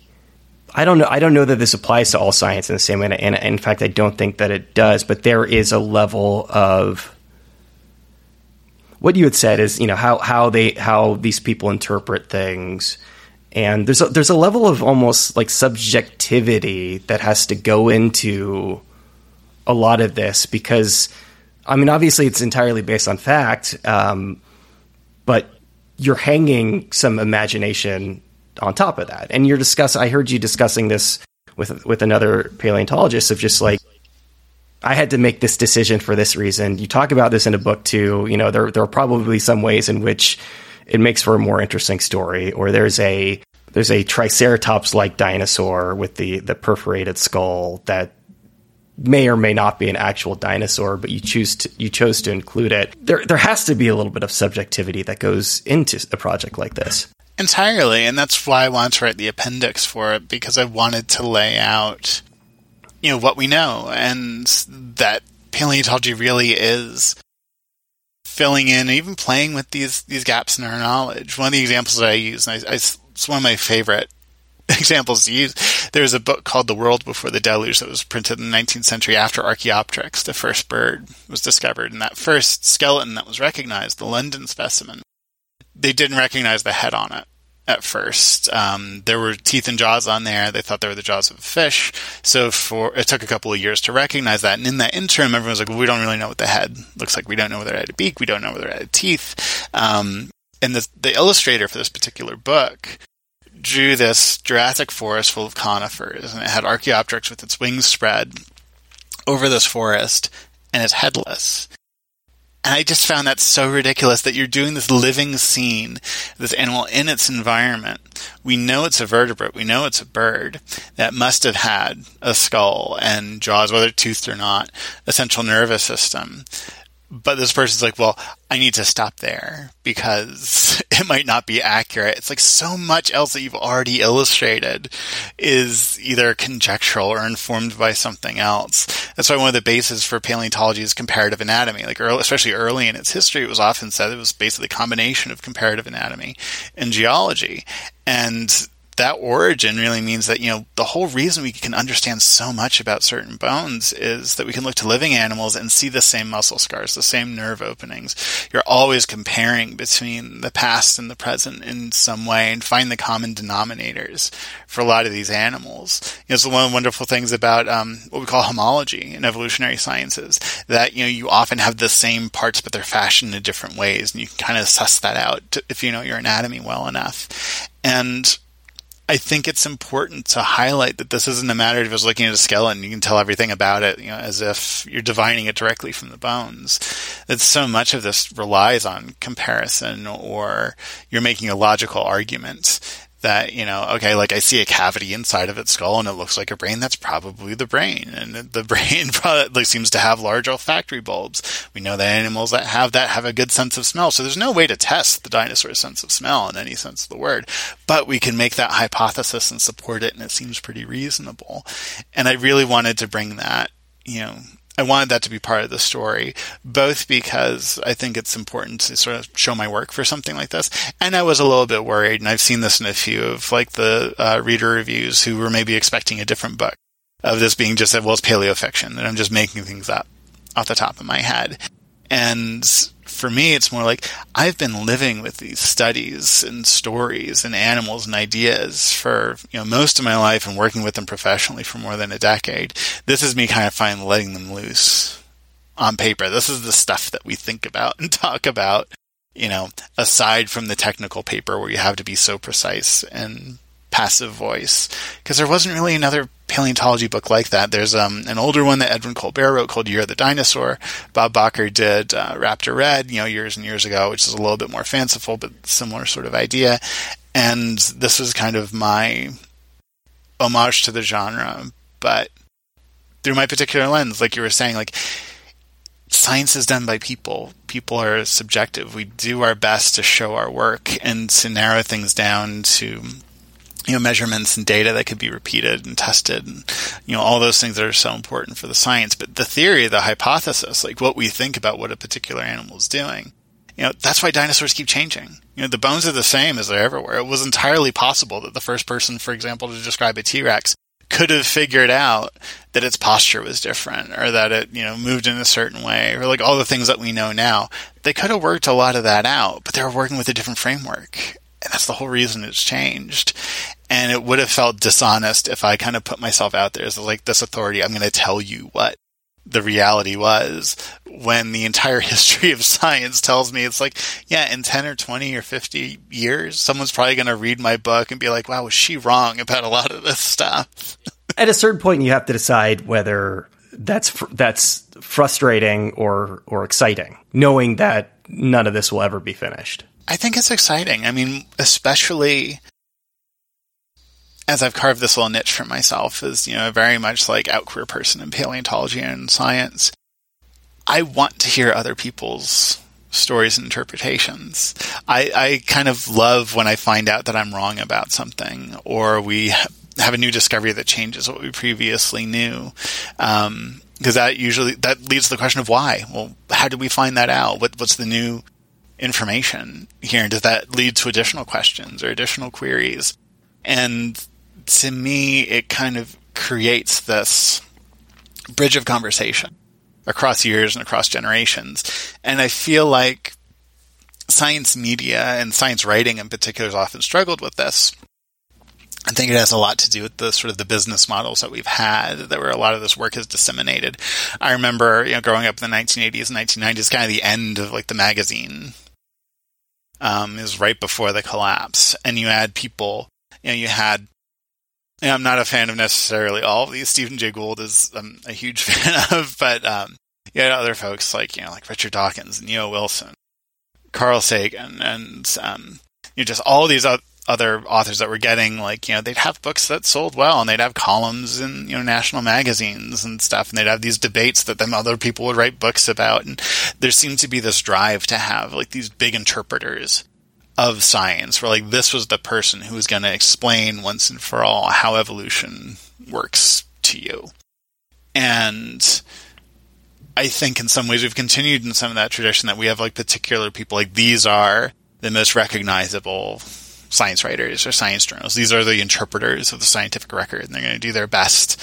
I don't know I don't know that this applies to all science in the same way, and, and in fact I don't think that it does. But there is a level of what you had said is you know how how they how these people interpret things And there's a, there's a level of almost like subjectivity that has to go into a lot of this because, I mean, obviously it's entirely based on fact, um, but you're hanging some imagination on top of that. And you're discuss. I heard you discussing this with with another paleontologist of just like I had to make this decision for this reason. You talk about this in a book too. You know, there there are probably some ways in which it makes for a more interesting story. Or there's a there's a Triceratops like dinosaur with the the perforated skull that may or may not be an actual dinosaur, but you choose to, you chose to include it. There there has to be a little bit of subjectivity that goes into a project like this. Entirely, and that's why I wanted to write the appendix for it because I wanted to lay out, you know, what we know and that paleontology really is filling in, even playing with these these gaps in our knowledge. One of the examples that I use, and I, I, it's one of my favorite examples to use. There's a book called The World Before the Deluge that was printed in the 19th century after Archaeopteryx, the first bird, was discovered. And that first skeleton that was recognized, the London specimen, they didn't recognize the head on it at first. Um, there were teeth and jaws on there. They thought they were the jaws of a fish. So for it took a couple of years to recognize that. And in that interim, everyone was like, well, we don't really know what the head looks like. We don't know whether it had a beak. We don't know whether it had teeth. Um, and the, the illustrator for this particular book drew this Jurassic forest full of conifers, and it had Archaeopteryx with its wings spread over this forest, and it's headless. And I just found that so ridiculous that you're doing this living scene, this animal in its environment. We know it's a vertebrate. We know it's a bird that must have had a skull and jaws, whether toothed or not, a central nervous system but this person's like, well, I need to stop there because it might not be accurate. It's like so much else that you've already illustrated is either conjectural or informed by something else. That's why one of the bases for paleontology is comparative anatomy. Like early, especially early in its history, it was often said it was basically a combination of comparative anatomy and geology. And that origin really means that you know the whole reason we can understand so much about certain bones is that we can look to living animals and see the same muscle scars, the same nerve openings. You're always comparing between the past and the present in some way and find the common denominators for a lot of these animals. You know, it's one of the wonderful things about um, what we call homology in evolutionary sciences that you know you often have the same parts but they're fashioned in different ways, and you can kind of suss that out if you know your anatomy well enough. And I think it's important to highlight that this isn't a matter of just looking at a skeleton, you can tell everything about it, you know, as if you're divining it directly from the bones. That so much of this relies on comparison or you're making a logical argument that you know okay like i see a cavity inside of its skull and it looks like a brain that's probably the brain. And the brain probably seems to have large olfactory bulbs. We know that animals that have that have a good sense of smell. So there's no way to test the dinosaur's sense of smell in any sense of the word. But we can make that hypothesis and support it and it seems pretty reasonable. And i really wanted to bring that you know I wanted that to be part of the story, both because I think it's important to sort of show my work for something like this, and I was a little bit worried, and I've seen this in a few of like the uh, reader reviews who were maybe expecting a different book of this being just that, well, it's paleo fiction, and I'm just making things up off the top of my head, and for me, it's more like I've been living with these studies and stories and animals and ideas for you know most of my life and working with them professionally for more than a decade. This is me kind of finally letting them loose on paper. This is the stuff that we think about and talk about. You know, aside from the technical paper where you have to be so precise and passive voice because there wasn't really another paleontology book like that. There's um, an older one that Edwin Colbert wrote called Year of the Dinosaur. Bob Bakker did uh, Raptor Red, you know, years and years ago, which is a little bit more fanciful but similar sort of idea. And this was kind of my homage to the genre, but through my particular lens, like you were saying, like science is done by people. People are subjective. We do our best to show our work and to narrow things down to you know measurements and data that could be repeated and tested and you know all those things that are so important for the science. But the theory the hypothesis like what we think about what a particular animal is doing you know that's why dinosaurs keep changing. You know the bones are the same as they're everywhere. It was entirely possible that the first person for example to describe a t-rex could have figured out that its posture was different or that it you know moved in a certain way or like all the things that we know now. They could have worked a lot of that out but they were working with a different framework And that's the whole reason it's changed. And it would have felt dishonest if I kind of put myself out there as like this authority. I'm going to tell you what the reality was when the entire history of science tells me it's like, yeah, in 10 or 20 or 50 years, someone's probably going to read my book and be like, wow, was she wrong about a lot of this stuff? At a certain point, you have to decide whether that's fr- that's frustrating or or exciting, knowing that none of this will ever be finished. I think it's exciting. I mean, especially as I've carved this little niche for myself as, you know, a very much like out queer person in paleontology and science. I want to hear other people's stories and interpretations. I, I kind of love when I find out that I'm wrong about something or we have a new discovery that changes what we previously knew. Um, because that usually that leads to the question of why. Well, how did we find that out? What, what's the new information here? Does that lead to additional questions or additional queries? And to me, it kind of creates this bridge of conversation across years and across generations. And I feel like science media and science writing in particular has often struggled with this. I think it has a lot to do with the sort of the business models that we've had, that where a lot of this work is disseminated. I remember, you know, growing up in the 1980s and 1990s, kind of the end of like the magazine um, is right before the collapse, and you had people, you know, you had yeah, I'm not a fan of necessarily all of these. Stephen Jay Gould is um, a huge fan of, but um, you had other folks like you know like Richard Dawkins, E.O. Wilson, Carl Sagan, and um, you know just all these other authors that were getting like you know they'd have books that sold well, and they'd have columns in you know national magazines and stuff, and they'd have these debates that then other people would write books about, and there seemed to be this drive to have like these big interpreters of science where like this was the person who was going to explain once and for all how evolution works to you. And i think in some ways we've continued in some of that tradition that we have like particular people like these are the most recognizable science writers or science journals these are the interpreters of the scientific record and they're going to do their best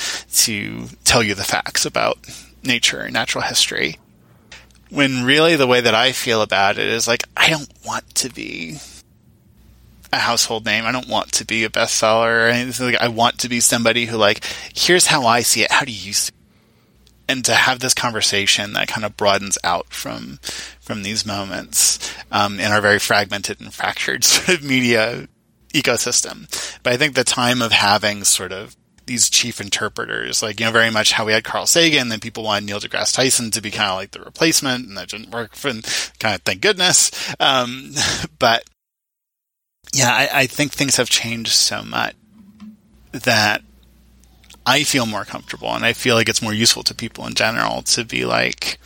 to tell you the facts about nature and natural history when really the way that I feel about it is like, I don't want to be a household name. I don't want to be a bestseller. Like, I want to be somebody who like, here's how I see it. How do you see it? And to have this conversation that kind of broadens out from from these moments um, in our very fragmented and fractured sort of media ecosystem. But I think the time of having sort of these chief interpreters, like you know, very much how we had Carl Sagan, then people wanted Neil deGrasse Tyson to be kind of like the replacement, and that didn't work. For kind of thank goodness. Um, but yeah, I, I think things have changed so much that I feel more comfortable, and I feel like it's more useful to people in general to be like,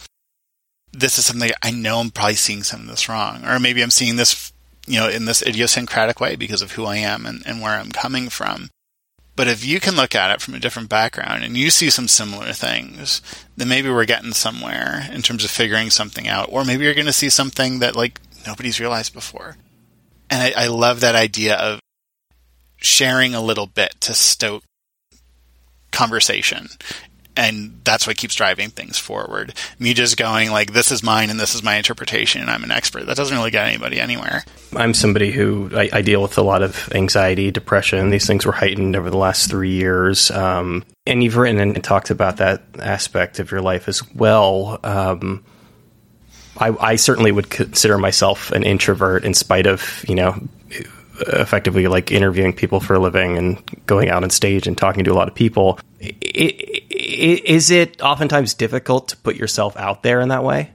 this is something I know I'm probably seeing some of this wrong, or maybe I'm seeing this, you know, in this idiosyncratic way because of who I am and, and where I'm coming from. But if you can look at it from a different background and you see some similar things, then maybe we're getting somewhere in terms of figuring something out. Or maybe you're going to see something that like nobody's realized before. And I, I love that idea of sharing a little bit to stoke conversation and that's what keeps driving things forward. Me just going like, "This is mine, and this is my interpretation, and I'm an expert." That doesn't really get anybody anywhere. I'm somebody who I, I deal with a lot of anxiety, depression. These things were heightened over the last three years, um, and you've written and talked about that aspect of your life as well. Um, I, I certainly would consider myself an introvert, in spite of you know effectively like interviewing people for a living and going out on stage and talking to a lot of people. Is it oftentimes difficult to put yourself out there in that way?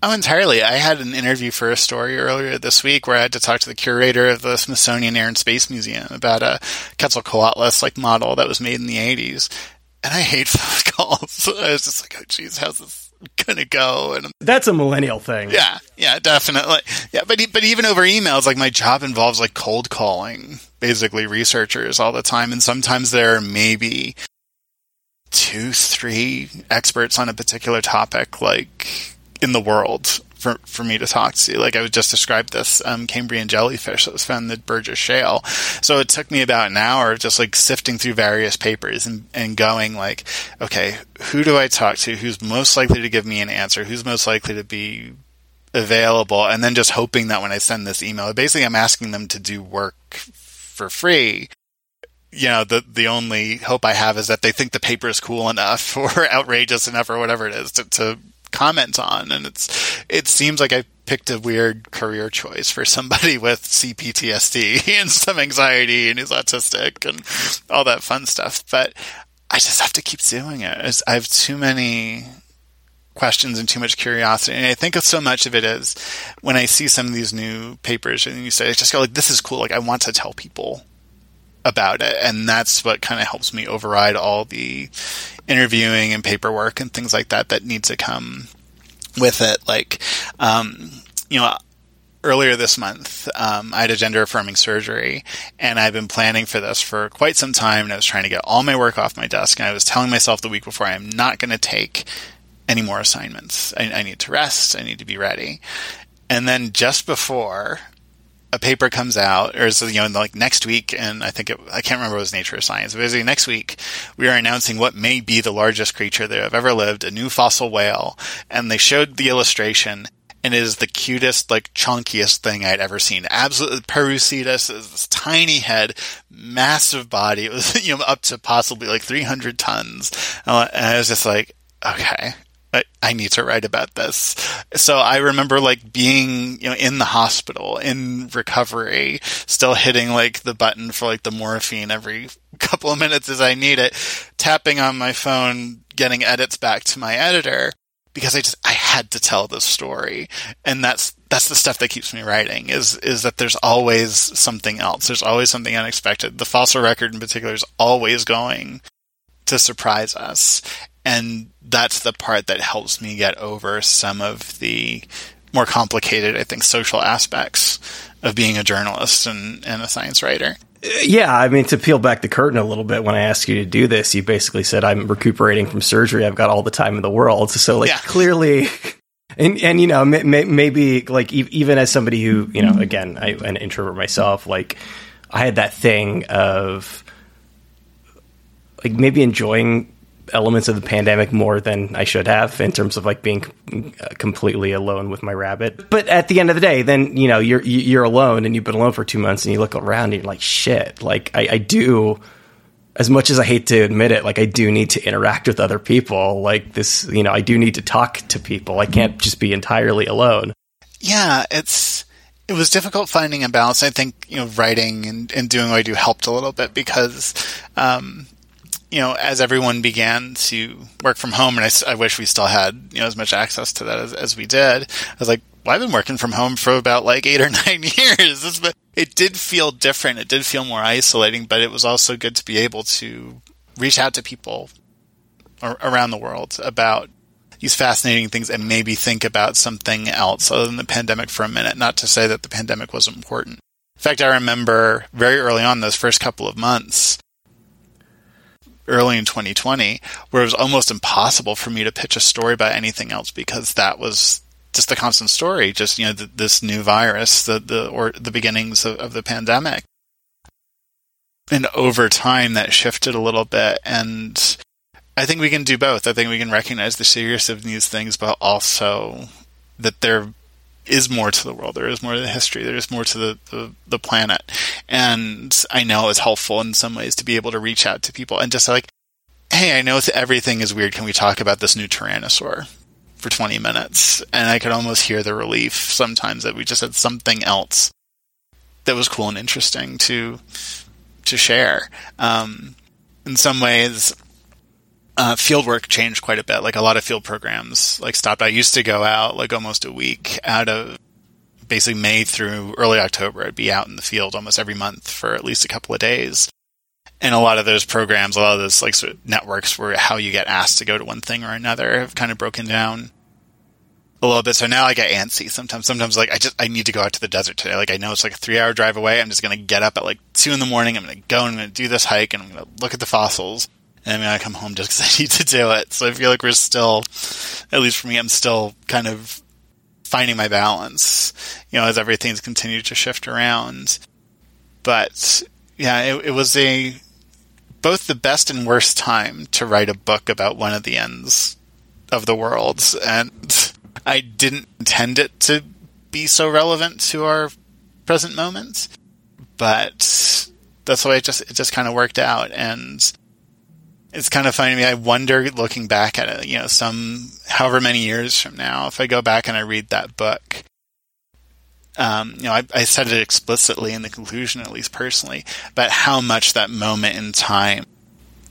Oh, entirely. I had an interview for a story earlier this week where I had to talk to the curator of the Smithsonian Air and Space Museum about a Quetzalcoatlus like model that was made in the 80s. And I hate phone calls. I was just like, oh, geez, how's this gonna go and that's a millennial thing. Yeah yeah definitely. Yeah but but even over emails like my job involves like cold calling basically researchers all the time and sometimes there are maybe two three experts on a particular topic like in the world for for me to talk to. Like I was just described this um, Cambrian jellyfish that was found in the Burgess Shale. So it took me about an hour of just like sifting through various papers and, and going like, okay, who do I talk to? Who's most likely to give me an answer? Who's most likely to be available and then just hoping that when I send this email, basically I'm asking them to do work for free. You know, the the only hope I have is that they think the paper is cool enough or outrageous enough or whatever it is to, to comment on. And it's it seems like I picked a weird career choice for somebody with CPTSD and some anxiety and who's autistic and all that fun stuff. But I just have to keep doing it. I have too many questions and too much curiosity. And I think so much of it is when I see some of these new papers and you say, I just go like, this is cool. Like I want to tell people about it. And that's what kind of helps me override all the interviewing and paperwork and things like that that need to come with it. Like, um, you know, earlier this month, um, I had a gender affirming surgery, and I've been planning for this for quite some time. And I was trying to get all my work off my desk, and I was telling myself the week before, I'm not going to take any more assignments. I, I need to rest. I need to be ready. And then just before a paper comes out, or is you know like next week, and I think it, I can't remember it was Nature or Science. But basically next week, we are announcing what may be the largest creature that have ever lived, a new fossil whale, and they showed the illustration. And it is the cutest, like chunkiest thing I'd ever seen. Absolutely, Perucetus is this tiny head, massive body. It was you know up to possibly like 300 tons, uh, and I was just like, okay, I, I need to write about this. So I remember like being, you know, in the hospital, in recovery, still hitting like the button for like the morphine every couple of minutes as I need it, tapping on my phone, getting edits back to my editor because I just, I had to tell this story. And that's, that's the stuff that keeps me writing is, is that there's always something else. There's always something unexpected. The fossil record in particular is always going to surprise us and that's the part that helps me get over some of the more complicated, I think, social aspects of being a journalist and, and a science writer. Uh, yeah, I mean, to peel back the curtain a little bit, when I asked you to do this, you basically said, I'm recuperating from surgery. I've got all the time in the world. So, like, yeah. clearly, and, and, you know, may, may, maybe, like, even as somebody who, you know, again, I, an introvert myself, like, I had that thing of, like, maybe enjoying elements of the pandemic more than I should have in terms of like being completely alone with my rabbit. But at the end of the day, then you know you're you're alone and you've been alone for two months and you look around and you're like shit. Like I, I do. As much as I hate to admit it, like I do need to interact with other people. Like this, you know, I do need to talk to people. I can't just be entirely alone. Yeah, it's it was difficult finding a balance. I think you know writing and, and doing what I do helped a little bit because um, you know, as everyone began to work from home, and I, I, wish we still had, you know, as much access to that as, as we did, I was like, well, I've been working from home for about like eight or nine years. It did feel different. It did feel more isolating, but it was also good to be able to reach out to people around the world about these fascinating things and maybe think about something else other than the pandemic for a minute. Not to say that the pandemic wasn't important. In fact, I remember very early on those first couple of months, early in 2020 where it was almost impossible for me to pitch a story about anything else because that was just the constant story just you know this new virus the the or the beginnings of, of the pandemic and over time that shifted a little bit and I think we can do both. I think we can recognize the seriousness of these things, but also that there is more to the world. There is more to the history. There is more to the, the, the, planet. And I know it's helpful in some ways to be able to reach out to people and just like, hey, I know everything is weird. Can we talk about this new Tyrannosaur for 20 minutes? And I could almost hear the relief sometimes that we just had something else that was cool and interesting to to share. Um, in some ways, uh, field work changed quite a bit. Like a lot of field programs, like stopped. I used to go out like almost a week out of basically May through early October. I'd be out in the field almost every month for at least a couple of days. And a lot of those programs, a lot of those like sort of networks where how you get asked to go to one thing or another have kind of broken down a little bit. So now I get antsy sometimes. Sometimes like I just I need to go out to the desert today. Like I know it's like a three hour drive away. I'm just gonna get up at like two in the morning. I'm gonna go and I'm gonna do this hike and I'm gonna look at the fossils and I come home just because I need to do it. So I feel like we're still, at least for me, I'm still kind of finding my balance, you know, as everything's continued to shift around. But yeah, it, it was a both the best and worst time to write a book about one of the ends of the world, and I didn't intend it to be so relevant to our present moments, but that's the way it just it just kind of worked out, and it's kind of funny to me. I wonder, looking back at it, you know, some however many years from now, if I go back and I read that book, um, you know, I, I said it explicitly in the conclusion, at least personally, but how much that moment in time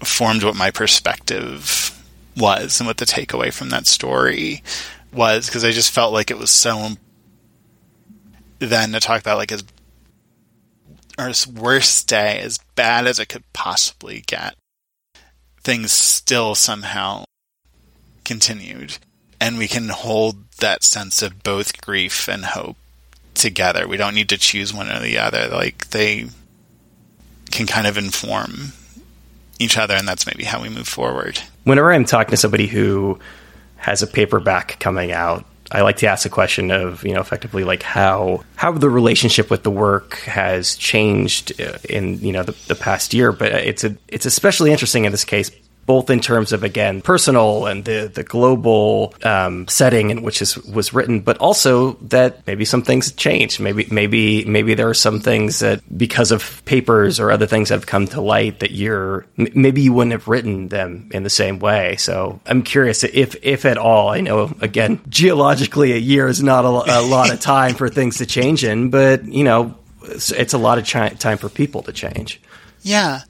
formed what my perspective was and what the takeaway from that story was, because I just felt like it was so. Then to talk about like his or his worst day, as bad as it could possibly get, things still somehow continued, and we can hold that sense of both grief and hope together. We don't need to choose one or the other. Like they can kind of inform each other, and that's maybe how we move forward. Whenever I'm talking to somebody who has a paperback coming out, I like to ask the question of, you know, effectively like how how the relationship with the work has changed uh, in, you know, the, the past year. But it's a it's especially interesting in this case both in terms of again personal and the the global um, setting in which this was written, but also that maybe some things changed. Maybe maybe maybe there are some things that because of papers or other things that have come to light that you're maybe you wouldn't have written them in the same way. So I'm curious if if at all. I know again geologically a year is not a, a lot of time for things to change in, but you know it's, a lot of time for people to change. Yeah,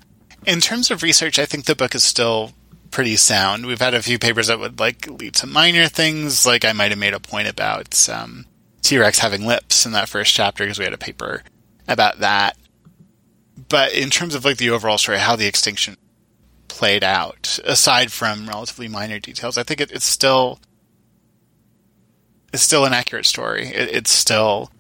in terms of research, I think the book is still pretty sound. We've had a few papers that would like lead to minor things, like I might have made a point about um, T Rex having lips in that first chapter because we had a paper about that. But in terms of like the overall story, how the extinction played out, aside from relatively minor details, I think it, it's still it's still an accurate story. It, it's still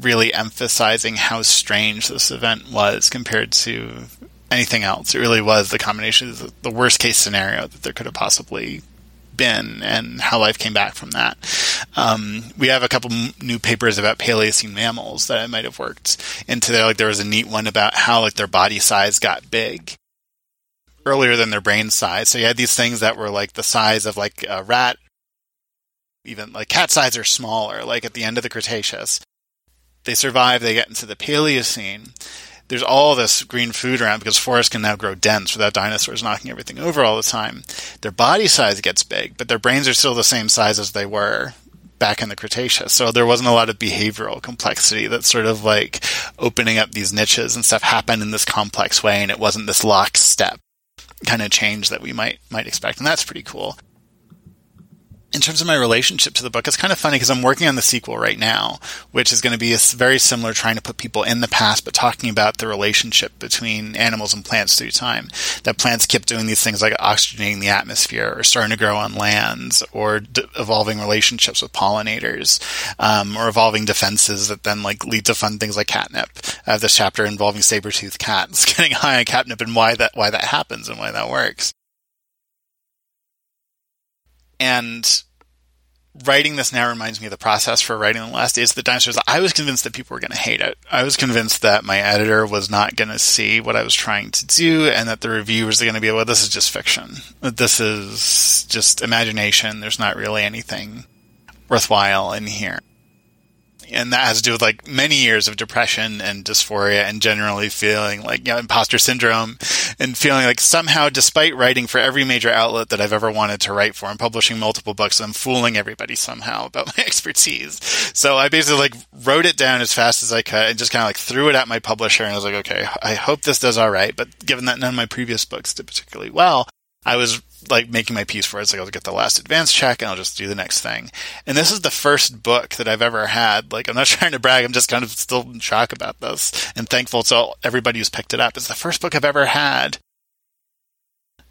really emphasizing how strange this event was compared to anything else. It really was the combination of the worst case scenario that there could have possibly been and how life came back from that. Um, we have a couple new papers about Paleocene mammals that I might have worked into there. Like there was a neat one about how like their body size got big earlier than their brain size. So you had these things that were like the size of like a rat, even like cat size or smaller, like at the end of the Cretaceous. They survive, they get into the Paleocene there's all this green food around because forests can now grow dense without dinosaurs knocking everything over all the time. Their body size gets big, but their brains are still the same size as they were back in the Cretaceous. So there wasn't a lot of behavioral complexity that sort of like opening up these niches and stuff happened in this complex way and it wasn't this lockstep kind of change that we might might expect. And that's pretty cool in terms of my relationship to the book, it's kind of funny because I'm working on the sequel right now, which is going to be very similar, trying to put people in the past, but talking about the relationship between animals and plants through time. That plants keep doing these things like oxygenating the atmosphere, or starting to grow on lands, or d- evolving relationships with pollinators, um, or evolving defenses that then like lead to fun things like catnip. I have this chapter involving saber-toothed cats getting high on catnip and why that why that happens and why that works. And writing this now reminds me of the process for writing the last days of the dinosaurs. I was convinced that people were going to hate it. I was convinced that my editor was not going to see what I was trying to do, and that the reviewers are going to be, well, this is just fiction. This is just imagination. There's not really anything worthwhile in here and that has to do with like many years of depression and dysphoria and generally feeling like you know imposter syndrome and feeling like somehow despite writing for every major outlet that I've ever wanted to write for and publishing multiple books I'm fooling everybody somehow about my expertise. So I basically like wrote it down as fast as I could and just kind of like threw it at my publisher and I was like okay I hope this does all right. But given that none of my previous books did particularly well I was like making my piece for it. It's like I'll get the last advance check and I'll just do the next thing. And this is the first book that I've ever had. Like I'm not trying to brag. I'm just kind of still in shock about this and thankful to everybody who's picked it up. It's the first book I've ever had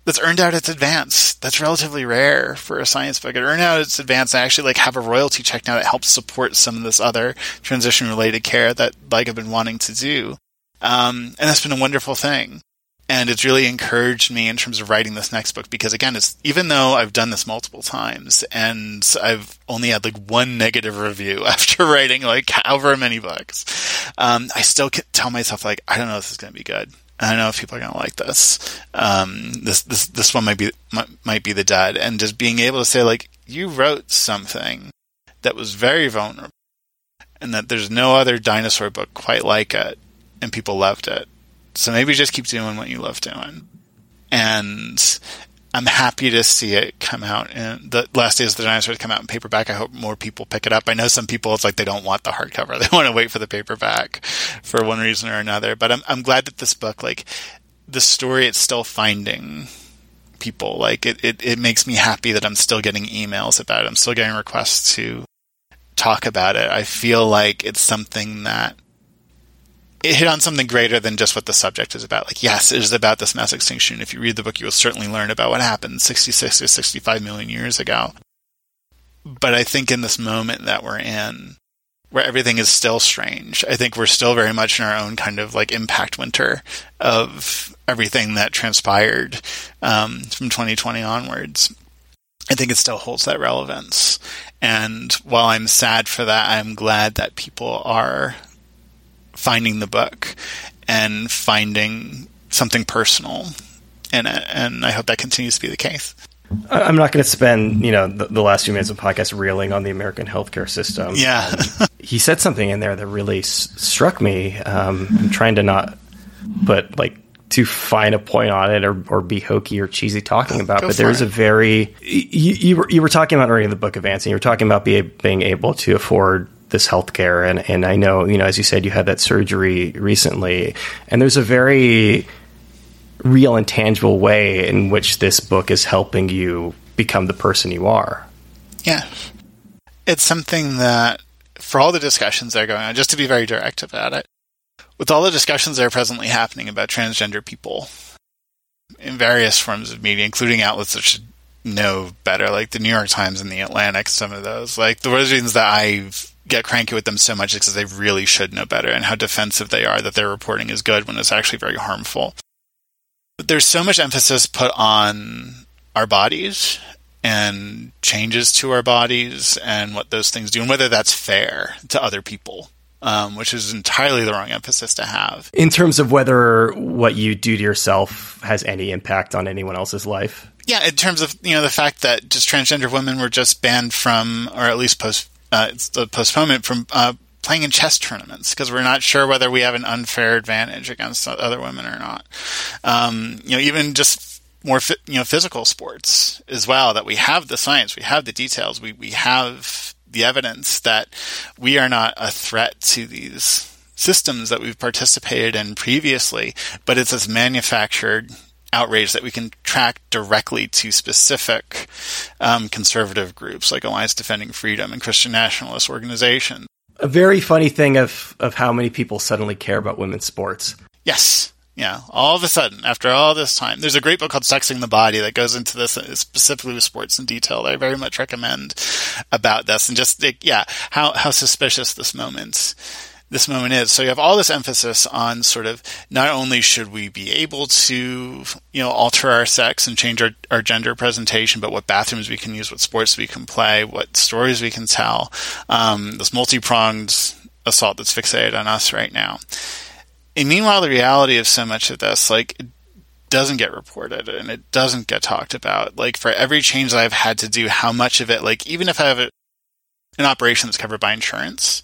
that's earned out its advance. That's relatively rare for a science book. It earned out its advance and actually like have a royalty check now that helps support some of this other transition related care that like I've been wanting to do. Um, and that's been a wonderful thing and it's really encouraged me in terms of writing this next book because again it's even though i've done this multiple times and i've only had like one negative review after writing like however many books um, i still tell myself like i don't know if this is going to be good I don't know if people are going to like this. Um, this this this one might be might, might be the dud, and just being able to say like you wrote something that was very vulnerable and that there's no other dinosaur book quite like it and people loved it. So maybe just keep doing what you love doing. And I'm happy to see it come out in the last days of the dinosaurs come out in paperback. I hope more people pick it up. I know some people it's like they don't want the hardcover. They want to wait for the paperback for one reason or another. But I'm I'm glad that this book, like the story it's still finding people. Like it, it, it makes me happy that I'm still getting emails about it. I'm still getting requests to talk about it. I feel like it's something that it hit on something greater than just what the subject is about. Like, yes, it is about this mass extinction. If you read the book, you will certainly learn about what happened 66 or 65 million years ago. But I think in this moment that we're in, where everything is still strange, I think we're still very much in our own kind of like impact winter of everything that transpired um, from 2020 onwards. I think it still holds that relevance. And while I'm sad for that, I'm glad that people are finding the book and finding something personal in it. And I hope that continues to be the case. I'm not going to spend, you know, the, the, last few minutes of the podcast reeling on the American healthcare system. Yeah. He said something in there that really s- struck me. Um, I'm trying to not put like too fine a point on it or, or be hokey or cheesy talking about, Go but there's it. a very, you, you, were, you were talking about reading the book of and you were talking about be, being able to afford this healthcare. And, and I know, you know, as you said, you had that surgery recently and there's a very real and tangible way in which this book is helping you become the person you are. Yeah. It's something that, for all the discussions that are going on, just to be very direct about it, with all the discussions that are presently happening about transgender people in various forms of media, including outlets that should know better, like the New York Times and the Atlantic, some of those, like the reasons that I get cranky with them so much because they really should know better and how defensive they are that their reporting is good when it's actually very harmful there's so much emphasis put on our bodies and changes to our bodies and what those things do and whether that's fair to other people. Um, which is entirely the wrong emphasis to have. In terms of whether what you do to yourself has any impact on anyone else's life? Yeah, in terms of you know the fact that just transgender women were just banned from, or at least post uh, it's the postponement from uh, playing in chess tournaments because we're not sure whether we have an unfair advantage against other women or not. Um, you know, even just more you know physical sports as well that we have the science, we have the details, we we have the evidence that we are not a threat to these systems that we've participated in previously, but it's this manufactured outrage that we can track directly to specific um, conservative groups like Alliance Defending Freedom and Christian nationalist organizations a very funny thing of of how many people suddenly care about women's sports. Yes. Yeah, all of a sudden, after all this time, there's a great book called "Sexing the Body" that goes into this uh, specifically with sports in detail. That I very much recommend about this, and just yeah, how how suspicious this moment this moment is. So you have all this emphasis on sort of not only should we be able to, you know, alter our sex and change our, our gender presentation, but what bathrooms we can use, what sports we can play, what stories we can tell. Um, this multi pronged assault that's fixated on us right now. And meanwhile, the reality of so much of this, like, it doesn't get reported and it doesn't get talked about. Like, for every change that I've had to do, how much of it, like, even if I have a, an operation that's covered by insurance,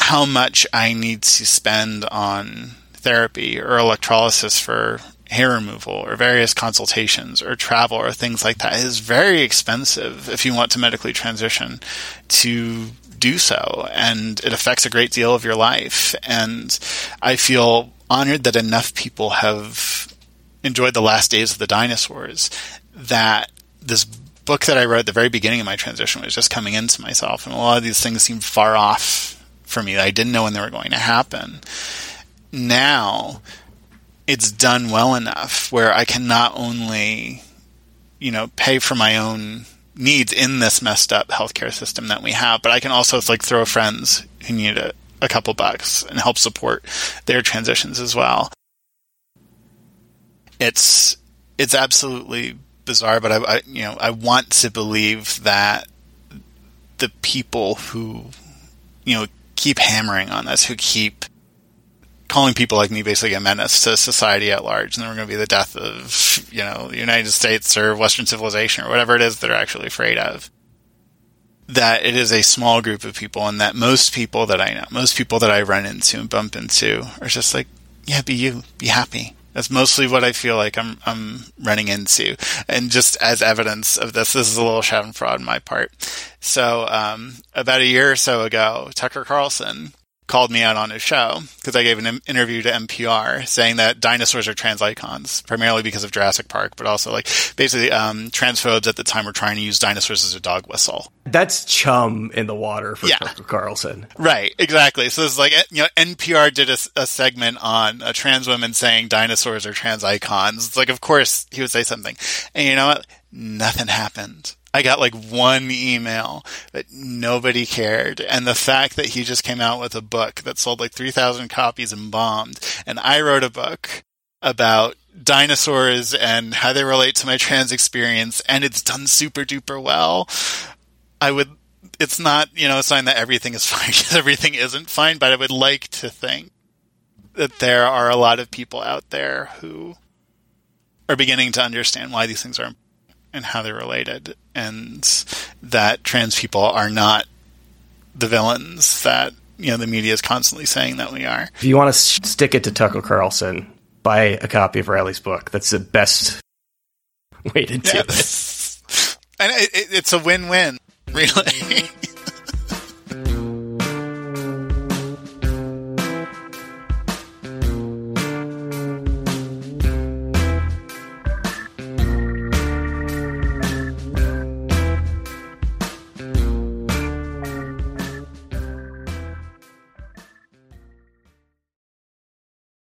how much I need to spend on therapy or electrolysis for hair removal or various consultations or travel or things like that. Is very expensive if you want to medically transition to do so and it affects a great deal of your life. And I feel honored that enough people have enjoyed the last days of the dinosaurs that this book that I wrote at the very beginning of my transition was just coming into myself and a lot of these things seem far off for me. I didn't know when they were going to happen. Now it's done well enough where I can not only, you know, pay for my own needs in this messed up healthcare system that we have, but I can also like throw friends who need a, a couple bucks and help support their transitions as well. It's it's absolutely bizarre, but I, I you know I want to believe that the people who you know keep hammering on this, who keep calling people like me basically a menace to society at large, and then we're going to be the death of you know the United States or Western civilization or whatever it is they're actually afraid of. That it is a small group of people, and that most people that I know, most people that I run into and bump into, are just like, yeah, be you, be happy. That's mostly what I feel like I'm I'm running into, and just as evidence of this, this is a little Schadenfreude on my part. So, um, about a year or so ago, Tucker Carlson called me out on his show because I gave an interview to NPR saying that dinosaurs are trans icons, primarily because of Jurassic Park, but also like basically um, transphobes at the time were trying to use dinosaurs as a dog whistle. That's chum in the water for yeah. Tucker Carlson. Right, exactly. So it's like you know NPR did a, a segment on a trans woman saying dinosaurs are trans icons. It's like of course he would say something, and you know what? Nothing happened. I got like one email that nobody cared. And the fact that he just came out with a book that sold like 3,000 copies and bombed. And I wrote a book about dinosaurs and how they relate to my trans experience. And it's done super duper well. I would, it's not, you know, a sign that everything is fine because everything isn't fine, but I would like to think that there are a lot of people out there who are beginning to understand why these things are important and how they're related, and that trans people are not the villains that you know the media is constantly saying that we are. If you want to stick it to Tucker Carlson, buy a copy of Riley's book. That's the best way to do yeah, it. And it, it, it's a win-win, really.